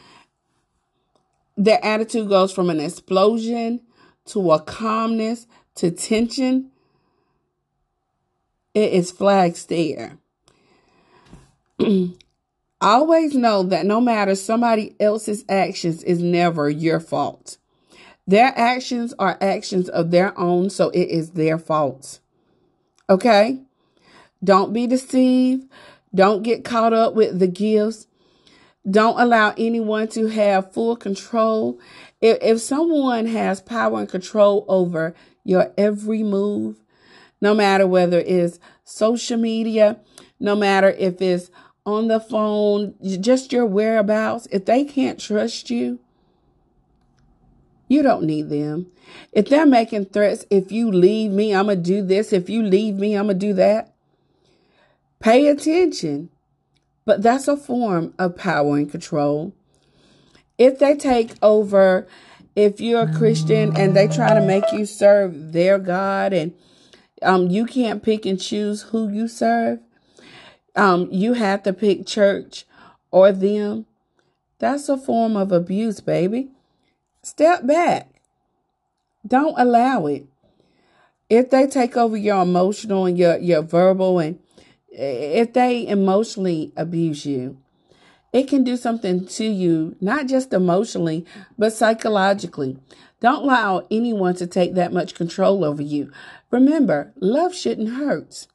S1: their attitude goes from an explosion to a calmness to tension, it is flags there. Always know that no matter somebody else's actions is never your fault. Their actions are actions of their own, so it is their fault. Okay? Don't be deceived. Don't get caught up with the gifts. Don't allow anyone to have full control. If, if someone has power and control over your every move, no matter whether it's social media, no matter if it's on the phone, just your whereabouts, if they can't trust you, you don't need them. If they're making threats, if you leave me, I'm going to do this. If you leave me, I'm going to do that. Pay attention. But that's a form of power and control. If they take over, if you're a Christian and they try to make you serve their God and um, you can't pick and choose who you serve, um, you have to pick church or them. That's a form of abuse, baby. Step back. Don't allow it. If they take over your emotional and your, your verbal and if they emotionally abuse you, it can do something to you, not just emotionally, but psychologically. Don't allow anyone to take that much control over you. Remember, love shouldn't hurt.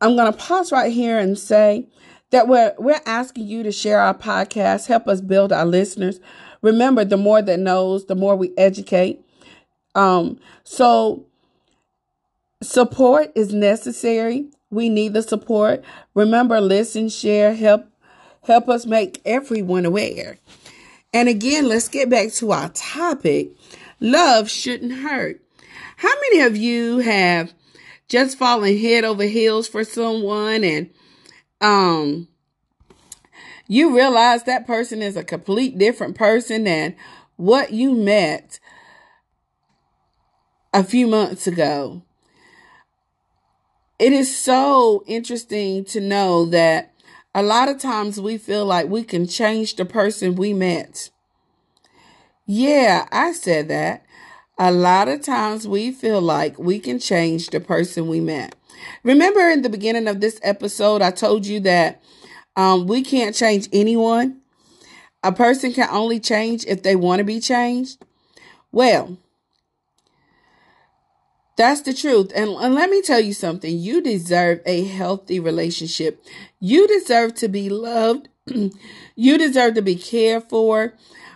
S1: I'm going to pause right here and say that we're, we're asking you to share our podcast, help us build our listeners. Remember, the more that knows, the more we educate. Um, so support is necessary. We need the support. Remember, listen, share, help, help us make everyone aware. And again, let's get back to our topic. Love shouldn't hurt. How many of you have just fallen head over heels for someone and um you realize that person is a complete different person than what you met a few months ago. It is so interesting to know that a lot of times we feel like we can change the person we met. Yeah, I said that. A lot of times we feel like we can change the person we met. Remember in the beginning of this episode, I told you that um, we can't change anyone. A person can only change if they want to be changed. Well, that's the truth. And, and let me tell you something. You deserve a healthy relationship. You deserve to be loved. you deserve to be cared for.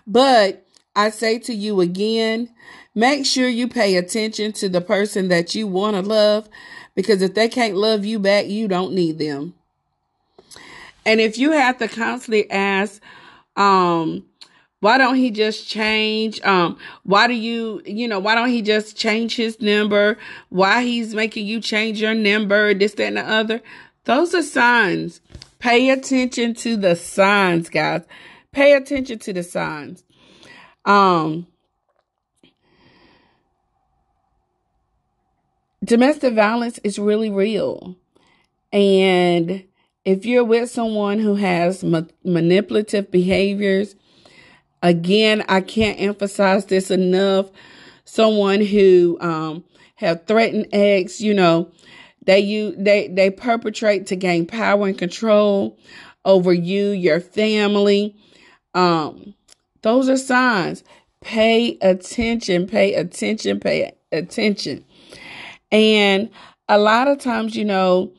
S1: But I say to you again, Make sure you pay attention to the person that you want to love because if they can't love you back, you don't need them. And if you have to constantly ask, um, why don't he just change? Um, why do you, you know, why don't he just change his number? Why he's making you change your number, this, that, and the other. Those are signs. Pay attention to the signs, guys. Pay attention to the signs. Um, domestic violence is really real. And if you're with someone who has ma- manipulative behaviors, again, I can't emphasize this enough. Someone who um, have threatened ex, you know, they you they they perpetrate to gain power and control over you, your family. Um, those are signs. Pay attention, pay attention, pay attention. And a lot of times, you know,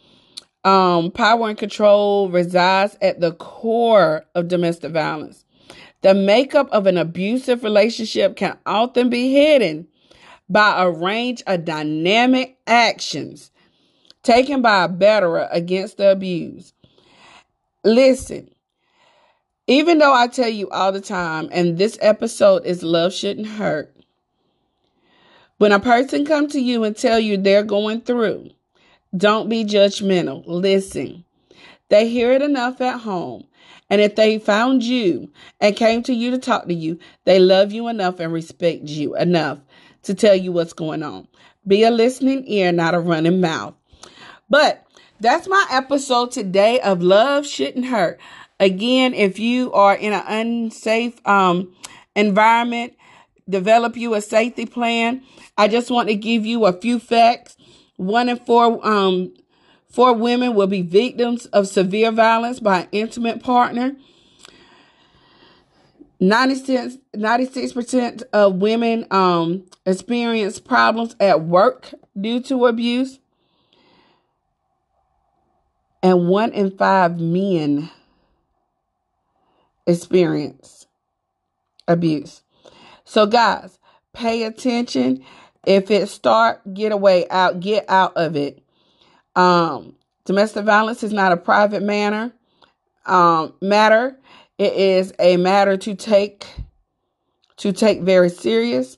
S1: um, power and control resides at the core of domestic violence. The makeup of an abusive relationship can often be hidden by a range of dynamic actions taken by a batterer against the abused. Listen, even though I tell you all the time, and this episode is Love Shouldn't Hurt, when a person come to you and tell you they're going through, don't be judgmental. Listen. They hear it enough at home. And if they found you and came to you to talk to you, they love you enough and respect you enough to tell you what's going on. Be a listening ear, not a running mouth. But that's my episode today of Love Shouldn't Hurt. Again, if you are in an unsafe um, environment, develop you a safety plan. I just want to give you a few facts. One in four um, four women will be victims of severe violence by an intimate partner. 96, 96% of women um, experience problems at work due to abuse. And one in five men experience abuse. So, guys, pay attention. If it start, get away out, get out of it. Um, domestic violence is not a private manner um, matter. It is a matter to take to take very serious.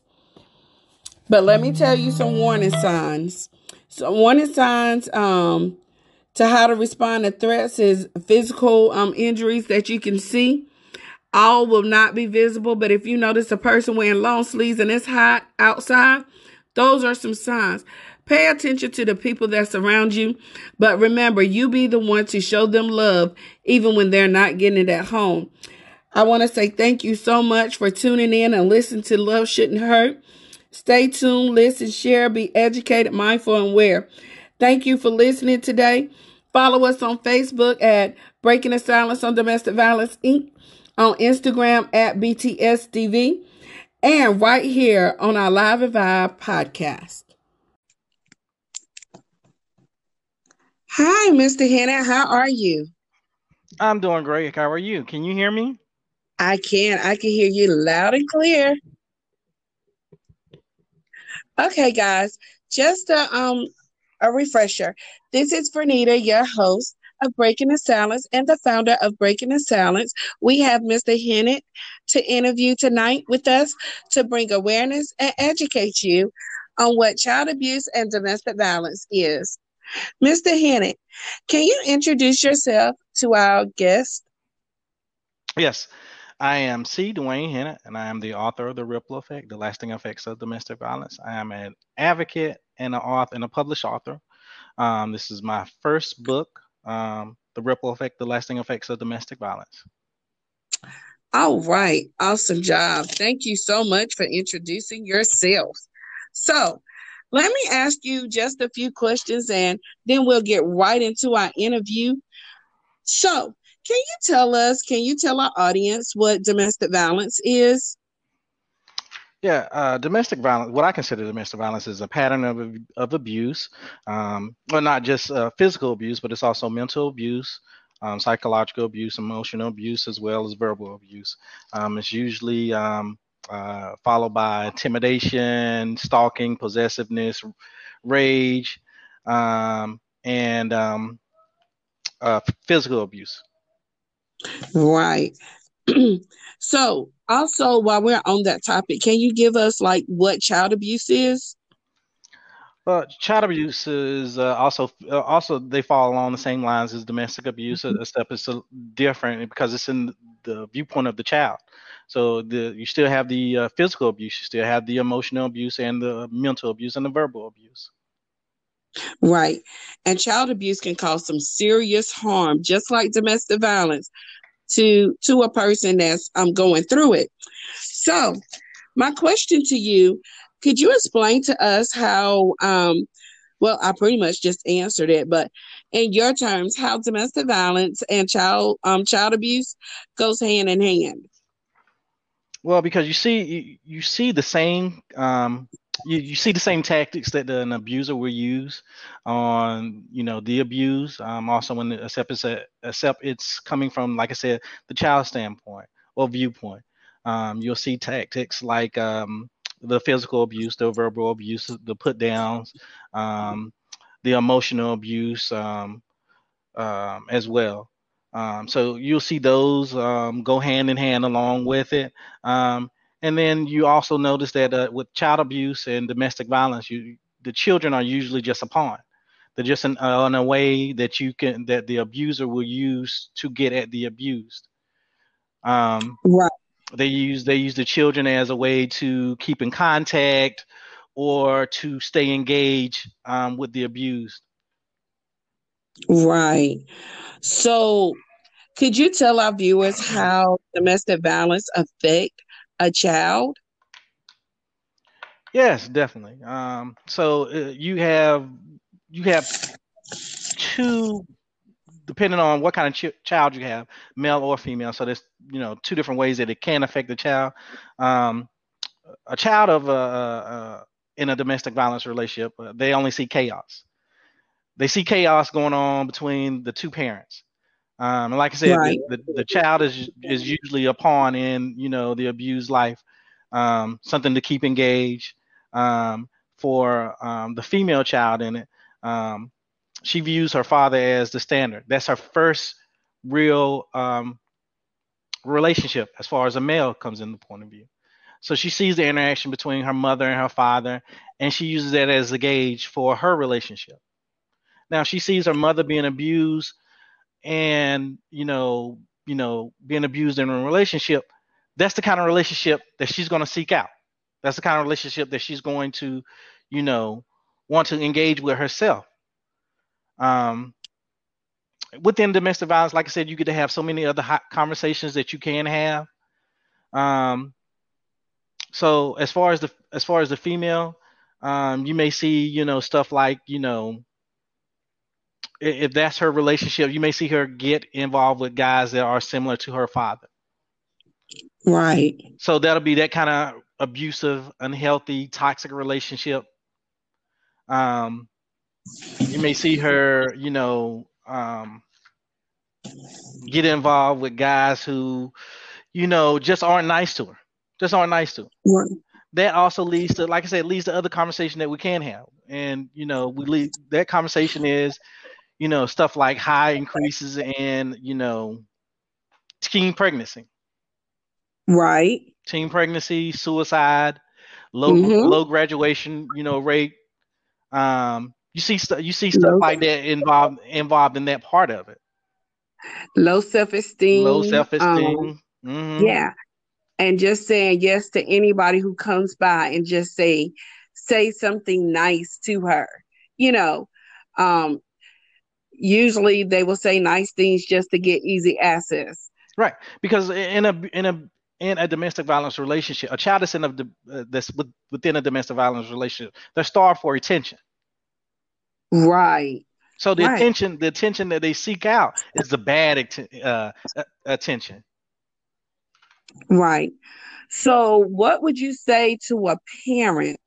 S1: But let me tell you some warning signs. Some warning signs um, to how to respond to threats is physical um, injuries that you can see. All will not be visible, but if you notice a person wearing long sleeves and it's hot outside, those are some signs. Pay attention to the people that surround you, but remember, you be the one to show them love even when they're not getting it at home. I want to say thank you so much for tuning in and listening to Love Shouldn't Hurt. Stay tuned, listen, share, be educated, mindful, and aware. Thank you for listening today. Follow us on Facebook at Breaking the Silence on Domestic Violence Inc., on Instagram at BTSDV, and right here on our Live and Vibe podcast. Hi, Mr. Hannah. How are you?
S2: I'm doing great. How are you? Can you hear me?
S1: I can. I can hear you loud and clear. Okay, guys. Just a um a refresher. This is Bernita, your host of Breaking the Silence and the founder of Breaking the Silence. We have Mr. Hennett to interview tonight with us to bring awareness and educate you on what child abuse and domestic violence is. Mr. Hennett, can you introduce yourself to our guest?
S2: Yes. I am C. Dwayne Hennett, and I am the author of The Ripple Effect, The Lasting Effects of Domestic Violence. I am an advocate and an author and a published author. Um, this is my first book, um, The Ripple Effect, The Lasting Effects of Domestic Violence.
S1: All right. Awesome job. Thank you so much for introducing yourself. So, let me ask you just a few questions and then we'll get right into our interview. So, can you tell us, can you tell our audience what domestic violence is?
S2: Yeah, uh, domestic violence. What I consider domestic violence is a pattern of of abuse, um, well, not just uh, physical abuse, but it's also mental abuse, um, psychological abuse, emotional abuse, as well as verbal abuse. Um, it's usually um, uh, followed by intimidation, stalking, possessiveness, rage, um, and um, uh, physical abuse.
S1: Right. so, also, while we're on that topic, can you give us like what child abuse is?
S2: Well, child abuse is uh, also uh, also they fall along the same lines as domestic abuse, mm-hmm. except it's a, different because it's in the viewpoint of the child. So the you still have the uh, physical abuse, you still have the emotional abuse, and the mental abuse and the verbal abuse.
S1: Right, and child abuse can cause some serious harm, just like domestic violence, to to a person that's um going through it. So, my question to you could you explain to us how, um, well, I pretty much just answered it, but in your terms, how domestic violence and child um, child abuse goes hand in hand?
S2: Well, because you see, you, you see the same, um, you, you see the same tactics that an abuser will use on, you know, the abuse. Um, also, when except it's a, it's coming from, like I said, the child standpoint or viewpoint. Um, you'll see tactics like um, the physical abuse, the verbal abuse, the put downs, um, the emotional abuse um, um, as well. So you'll see those go hand in hand along with it. And then you also notice that uh, with child abuse and domestic violence, you the children are usually just a pawn. They're just in, uh, in a way that you can that the abuser will use to get at the abused.
S1: Um, right
S2: they use they use the children as a way to keep in contact or to stay engaged um, with the abused.
S1: Right. So, could you tell our viewers how domestic violence affect a child?
S2: Yes, definitely. Um, so uh, you have you have two depending on what kind of ch- child you have, male or female. So there's you know two different ways that it can affect the child. Um, a child of a, a, in a domestic violence relationship, uh, they only see chaos. They see chaos going on between the two parents. Um, and like I said, right. the, the, the, child is is usually a pawn in you know the abused life, um, something to keep engaged. Um, for um, the female child in it, um, she views her father as the standard. That's her first real um, relationship as far as a male comes in the point of view. So she sees the interaction between her mother and her father, and she uses that as a gauge for her relationship. Now she sees her mother being abused, and you know, you know, being abused in a relationship. That's the kind of relationship that she's going to seek out. That's the kind of relationship that she's going to, you know, want to engage with herself. Um, within domestic violence, like I said, you get to have so many other hot conversations that you can have. Um, so as far as the as far as the female, um, you may see you know stuff like you know if that's her relationship, you may see her get involved with guys that are similar to her father.
S1: Right.
S2: So that'll be that kind of abusive, unhealthy, toxic relationship. Um, you may see her, you know, um, get involved with guys who, you know, just aren't nice to her, just aren't nice to her. Right. That also leads to, like I said, leads to other conversation that we can have, and you know, we lead that conversation is, you know, stuff like high increases in, you know, teen pregnancy.
S1: Right.
S2: Teen pregnancy, suicide, low mm-hmm. low graduation, you know, rate. Um, you see stuff you see stuff low, like that involved involved in that part of it.
S1: Low self esteem.
S2: Low self esteem. Um,
S1: mm-hmm. Yeah. And just saying yes to anybody who comes by and just say say something nice to her. You know, um, usually they will say nice things just to get easy access.
S2: Right, because in a in a in a domestic violence relationship, a child that's in a uh, that's within a domestic violence relationship, they're starved for attention.
S1: Right.
S2: So the
S1: right.
S2: attention, the attention that they seek out is the bad uh, attention.
S1: Right. So, what would you say to a parent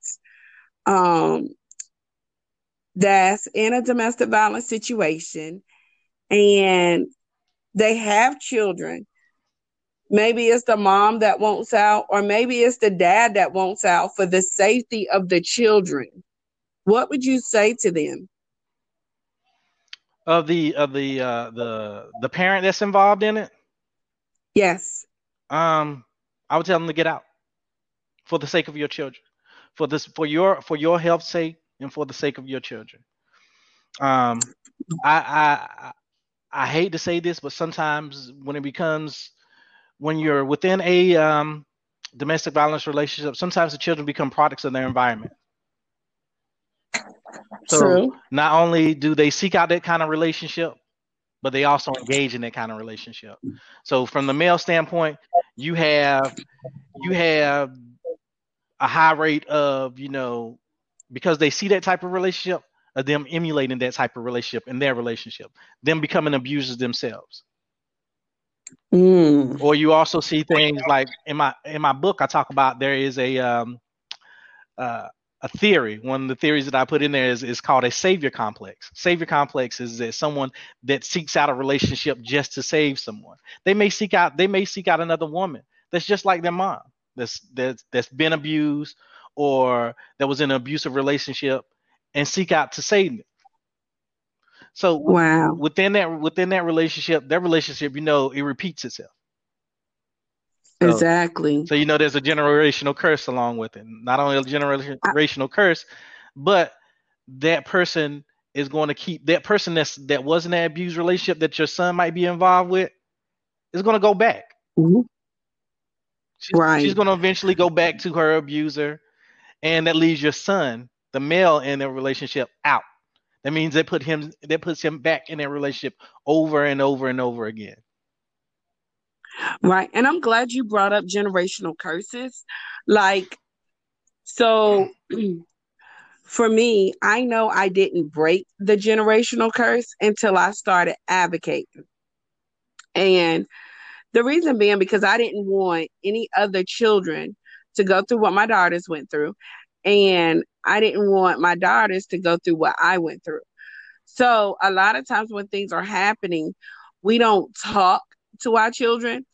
S1: um, that's in a domestic violence situation and they have children? Maybe it's the mom that wants out, or maybe it's the dad that wants out for the safety of the children. What would you say to them?
S2: Of the of the uh, the the parent that's involved in it.
S1: Yes.
S2: Um, I would tell them to get out for the sake of your children, for this, for your, for your health's sake, and for the sake of your children. Um, I, I, I hate to say this, but sometimes when it becomes, when you're within a um, domestic violence relationship, sometimes the children become products of their environment. So
S1: True.
S2: not only do they seek out that kind of relationship, but they also engage in that kind of relationship. So from the male standpoint, you have you have a high rate of, you know, because they see that type of relationship, of them emulating that type of relationship in their relationship, them becoming abusers themselves.
S1: Mm.
S2: Or you also see things like in my in my book, I talk about there is a um, uh, a theory. One of the theories that I put in there is, is called a savior complex. Savior complex is that someone that seeks out a relationship just to save someone. They may seek out they may seek out another woman that's just like their mom, that's that's that's been abused or that was in an abusive relationship and seek out to save them. So
S1: Wow.
S2: within that within that relationship, that relationship, you know, it repeats itself. So,
S1: Exactly.
S2: so you know there's a generational curse along with it. Not only a generational curse, but that person is going to keep that person that's that was in that abused relationship that your son might be involved with is going to go back.
S1: Mhm.
S2: She's,
S1: Right.
S2: she's going to eventually go back to her abuser, and that leaves your son, the male in the relationship, out. That means they put him that puts him back in that relationship over and over and over again.
S1: Right. And I'm glad you brought up generational curses. Like, so for me, I know I didn't break the generational curse until I started advocating. And the reason being because I didn't want any other children to go through what my daughters went through. And I didn't want my daughters to go through what I went through. So a lot of times when things are happening, we don't talk to our children.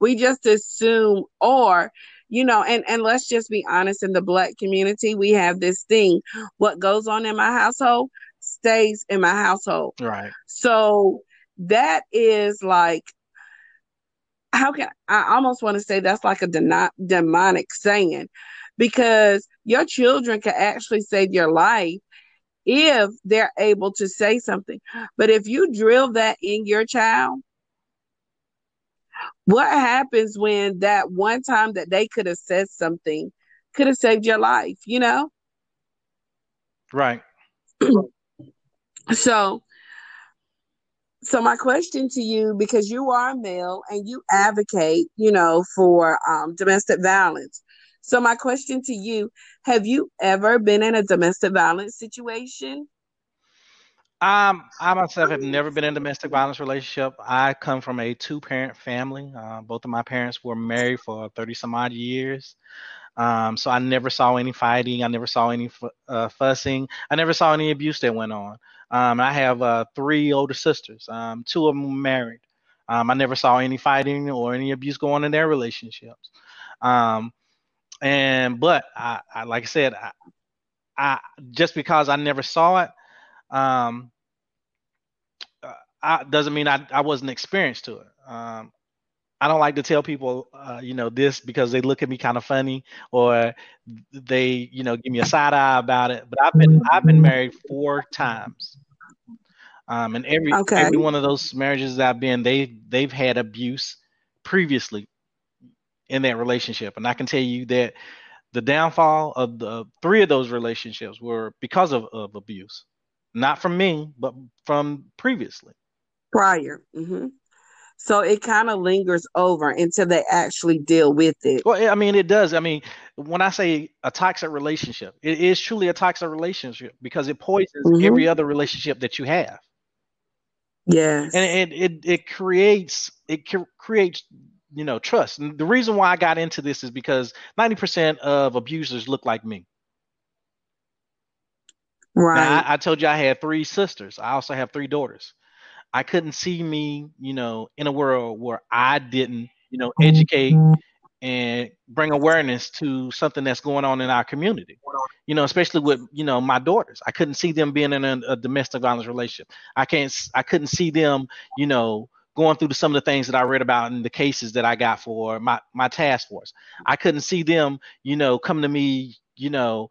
S1: We just assume, or, you know, and, and let's just be honest in the black community, we have this thing what goes on in my household stays in my household.
S2: Right.
S1: So that is like, how can I almost want to say that's like a demonic saying because your children can actually save your life if they're able to say something. But if you drill that in your child, what happens when that one time that they could have said something could have saved your life, you know?
S2: Right.
S1: So so my question to you because you are a male and you advocate, you know, for um, domestic violence. So my question to you, have you ever been in a domestic violence situation?
S2: Um, I myself have never been in a domestic violence relationship. I come from a two-parent family. Uh, both of my parents were married for 30 some odd years. Um, so I never saw any fighting. I never saw any fu- uh, fussing. I never saw any abuse that went on. Um, I have uh, three older sisters. Um, two of them married. Um, I never saw any fighting or any abuse going on in their relationships. Um, and but I, I like I said, I, I just because I never saw it, um, uh, I, doesn't mean I, I wasn't experienced to it. I don't like to tell people, uh, you know, this because they look at me kind of funny or they, you know, give me a side eye about it. But I've been I've been married four times, um, and every
S1: Okay.
S2: every one of those marriages that I've been, they they've had abuse previously in that relationship, and I can tell you that the downfall of the three of those relationships were because of, of abuse, not from me, but from previously.
S1: Prior. hmm So it kind of lingers over until they actually deal with it.
S2: Well, I mean, it does. I mean, when I say a toxic relationship, it is truly a toxic relationship because it poisons
S1: Mhm.
S2: every other relationship that you have,
S1: Yes.
S2: and it it, it creates it creates you know trust. And the reason why I got into this is because ninety percent of abusers look like me. Now,
S1: right.
S2: I, I told you I had three sisters. I also have three daughters. I couldn't see me, you know, in a world where I didn't, you know, mm-hmm. educate and bring awareness to something that's going on in our community. You know, especially with, you know, my daughters. I couldn't see them being in a, a domestic violence relationship. I can't, I couldn't see them, you know, going through some of the things that I read about in the cases that I got for my my task force. I couldn't see them, you know, come to me, you know,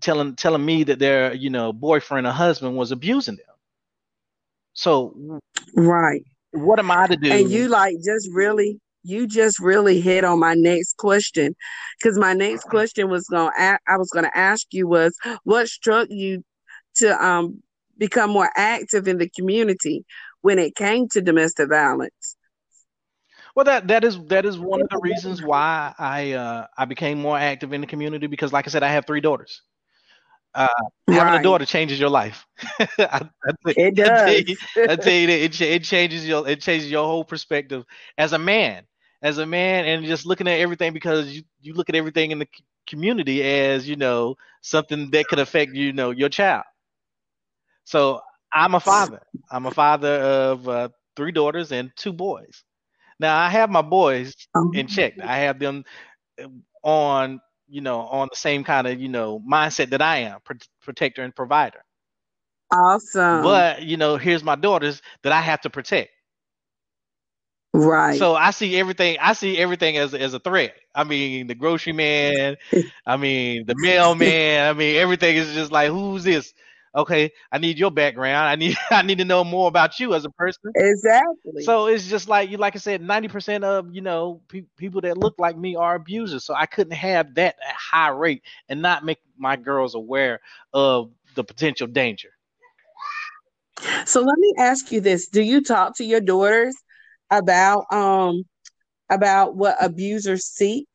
S2: telling telling me that their, you know, boyfriend or husband was abusing them. So
S1: right.
S2: What am I to do?
S1: And you like just really you just really hit on my next question because my next question was going to I was going to ask you was what struck you to um become more active in the community when it came to domestic violence
S2: well that that is that is one of the reasons why i uh i became more active in the community because like i said i have three daughters uh, right. having a daughter changes your life. I,
S1: I, it does. I tell
S2: you, I tell you that it, it changes your it changes your whole perspective as a man as a man and just looking at everything because you, you look at everything in the community as you know something that could affect you know your child so i'm a father i'm a father of uh, three daughters and two boys now i have my boys um, in check i have them uh, on you know on the same kind of you know mindset that i am pr- protector and provider
S1: awesome
S2: but you know here's my daughters that i have to protect
S1: Right.
S2: So I see everything. I see everything as as a threat. I mean, the grocery man. I mean, the mailman. I mean, everything is just like, who's this? Okay, I need your background. I need I need to know more about you as a person.
S1: Exactly.
S2: So it's just like you, like I said, ninety percent of you know pe- people that look like me are abusers. So I couldn't have that high rate and not make my girls aware of the potential danger.
S1: So let me ask you this: Do you talk to your daughters about um about what abusers seek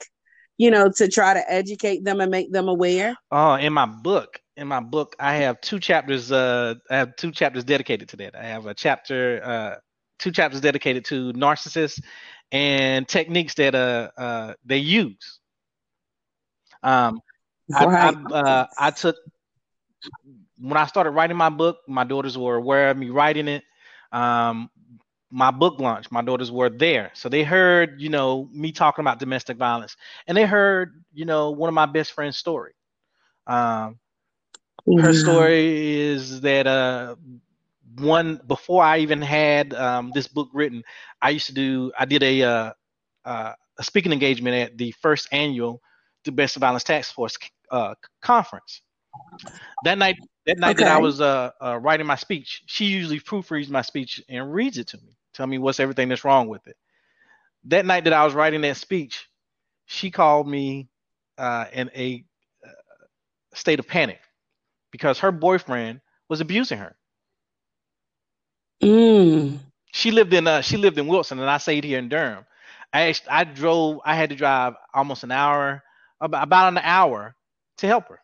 S1: you know to try to educate them and make them aware
S2: oh in my book in my book i have two chapters uh i have two chapters dedicated to that i have a chapter uh two chapters dedicated to narcissists and techniques that uh, uh they use um right. I, I, uh, I took when I started writing my book, my daughters were aware of me writing it. Um, my book launch, my daughters were there. So they heard, you know, me talking about domestic violence and they heard, you know, one of my best friend's story. Um, Her story is that uh, one, before I even had um, this book written, I used to do, I did a, uh, uh, a speaking engagement at the first annual Domestic Violence Task Force uh, conference. That night, that night okay. that I was uh, uh, writing my speech, she usually proofreads my speech and reads it to me. Tell me what's everything that's wrong with it. That night that I was writing that speech, she called me uh, in a uh, state of panic because her boyfriend was abusing her.
S1: Mm.
S2: She lived in uh, she lived in Wilson, and I stayed here in Durham. I I drove. I had to drive almost an hour, about, an hour, to help her.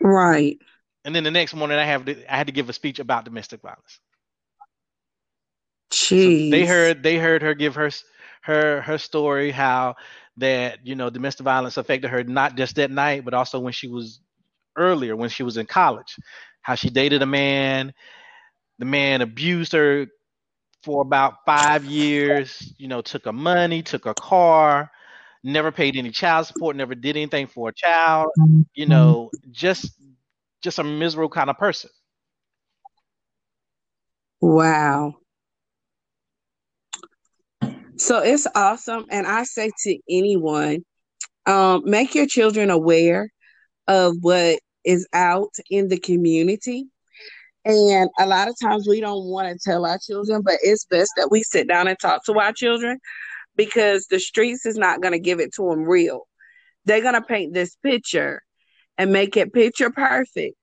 S1: Right.
S2: And then the next morning, I have to, I had to give a speech about domestic violence.
S1: Jeez.
S2: So they heard they heard her give her her her story how that you know domestic violence affected her not just that night but also when she was earlier when she was in college how she dated a man. The man abused her for about five years you know took her money took her car never paid any child support never did anything for a child you know just just a miserable kind of person.
S1: Wow so it's awesome. And I say to anyone, um, make your children aware of what is out in the community. And a lot of times we don't want to tell our children, but it's best that we sit down and talk to our children because the streets is not going to give it to them real. They're going to paint this picture and make it picture perfect.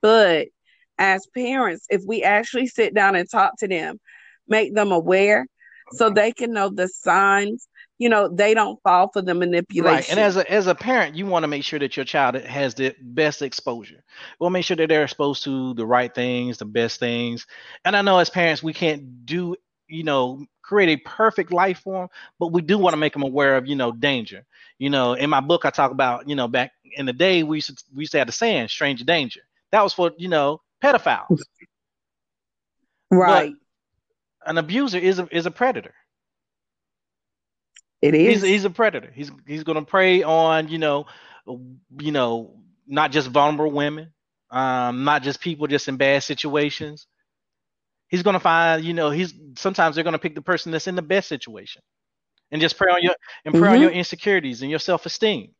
S1: But as parents, if we actually sit down and talk to them, make them aware so they can know the signs. You know they don't fall for the manipulation right
S2: and as a as a parent you want to make sure that your child has the best exposure. We'll make sure that they're exposed to the right things the best things. And i know as parents we can't do you know create a perfect life for them but we do want to make them aware of you know danger. You know in my book i talk about you know back in the day we used to, we used to have the saying stranger danger. That was for you know pedophiles.
S1: Right
S2: an abuser is a is a predator.
S1: It is.
S2: He's, he's a predator. He's he's going to prey on you know, you know, not just vulnerable women, um, not just people just in bad situations. He's going to find, you know, he's sometimes they're going to pick the person that's in the best situation, and just prey on your and prey mm-hmm. on your insecurities and your self esteem.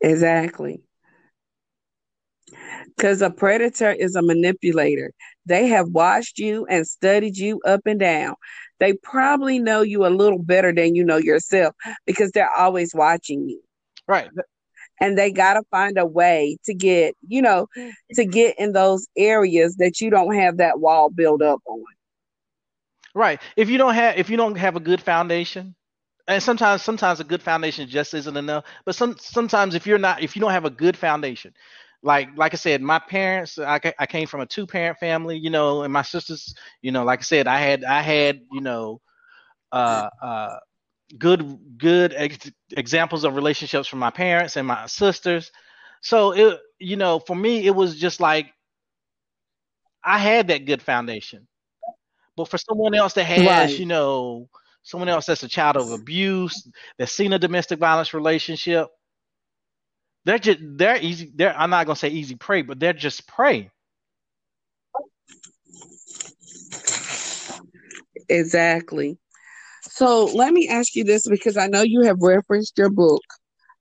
S1: Exactly. Because a predator is a manipulator. They have watched you and studied you up and down. They probably know you a little better than you know yourself because they're always watching you.
S2: Right.
S1: And they got to find a way to get, you know, to get in those areas that you don't have that wall built up on.
S2: Right. If you don't have if you don't have a good foundation, and sometimes sometimes a good foundation just isn't enough, but some sometimes if you're not if you don't have a good foundation, like like I said, my parents, I, I came from a two parent family, you know, and my sisters, you know, like I said, I had I had you know, uh, uh, good good ex- examples of relationships from my parents and my sisters. So it you know, for me, it was just like I had that good foundation, but for someone else that has, right. you know, someone else that's a child of abuse, that's seen a domestic violence relationship they're just they're easy. They're I'm not gonna say easy prey, but they're just prey.
S1: Exactly. So let me ask you this because I know you have referenced your book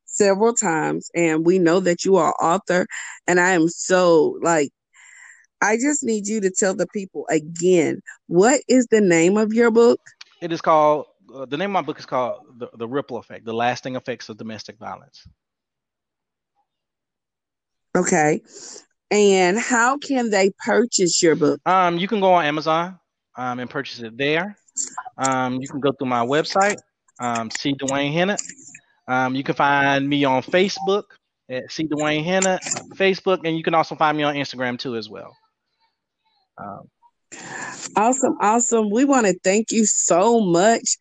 S1: several times and we know that you are author and I am so like I just need you to tell the people again what is the name of your book?
S2: It is called uh, the name of my book is called the, the Ripple Effect: The Lasting Effects of Domestic Violence.
S1: Okay. And how can they purchase your book?
S2: Um, you can go on Amazon um, and purchase it there. Um, you can go through my website, um, C. Dwayne Hennett. Um, you can find me on Facebook at C. Dwayne Hennett, Facebook, and you can also find me on Instagram too as well.
S1: Um, awesome, awesome. We want to thank you so much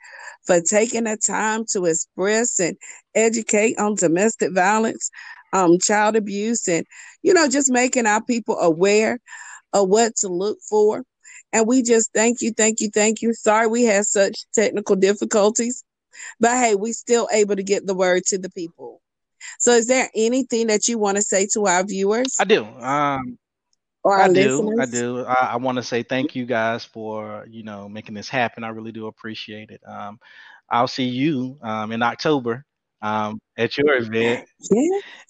S1: for taking the time to express and educate on domestic violence um, child abuse and, you know, just making our people aware of what to look for. And we just thank you, thank you, thank you. Sorry we had such technical difficulties, but hey, we still able to get the word to the people. So is there anything that you want to say to our viewers?
S2: I do. Um, I do. I do. I, I want to say thank you guys for, you know, making this happen. I really do appreciate it. Um, I'll see you um, in October um, at your event.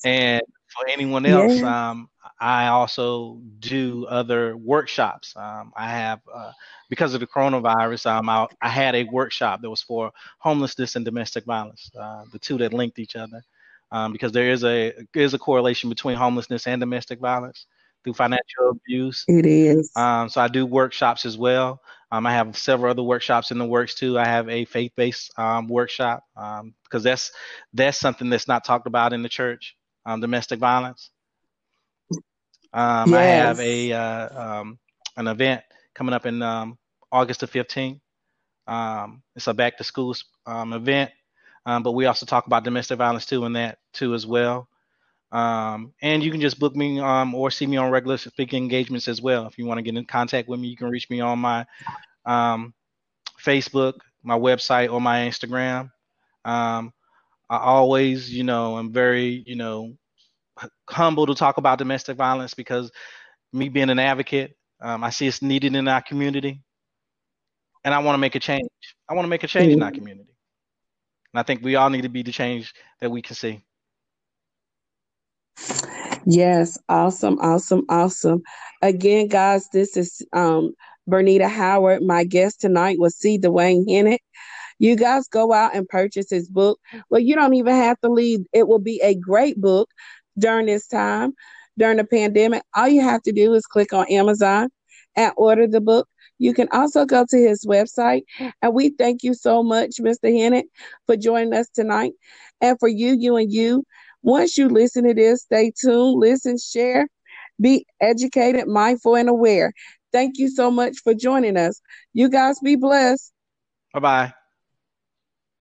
S2: And for anyone else, um, I also do other workshops. Um, I have, uh, because of the coronavirus, um, I, I, had a workshop that was for homelessness and domestic violence, uh, the two that linked each other, um, because there is a is a correlation between homelessness and domestic violence through financial abuse.
S1: It is.
S2: Um, so I do workshops as well. Um, I have several other workshops in the works too. I have a faith-based um, workshop because um, that's that's something that's not talked about in the church. Um, domestic violence. Um, yes. I have a uh, an event coming up in August the fifteenth. it's a back to school event, but we also talk about domestic violence too in that too as well. Um, and you can just book me um, or see me on regular speaking engagements as well. If you want to get in contact with me, you can reach me on my um, Facebook, my website, or my Instagram. Um, I always, you know, I'm very, you know, humble to talk about domestic violence because me being an advocate, um, I see it's needed in our community, and I want to make a change. I want to make a change mm-hmm. in our mm-hmm. community, and I think we all need to be the change that we can see.
S1: Yes, awesome, awesome, awesome. Again, guys, this is um Bernita Howard. My guest tonight was C. Dwayne Hennett. You guys go out and purchase his book. Well, you don't even have to leave. It will be a great book during this time, during the pandemic. All you have to do is click on Amazon and order the book. You can also go to his website. And we thank you so much, Mr. Hennett, for joining us tonight. And for you, you and you, once you listen to this, stay tuned, listen, share, be educated, mindful, and aware. Thank you so much for joining us. You guys be blessed.
S2: Bye bye.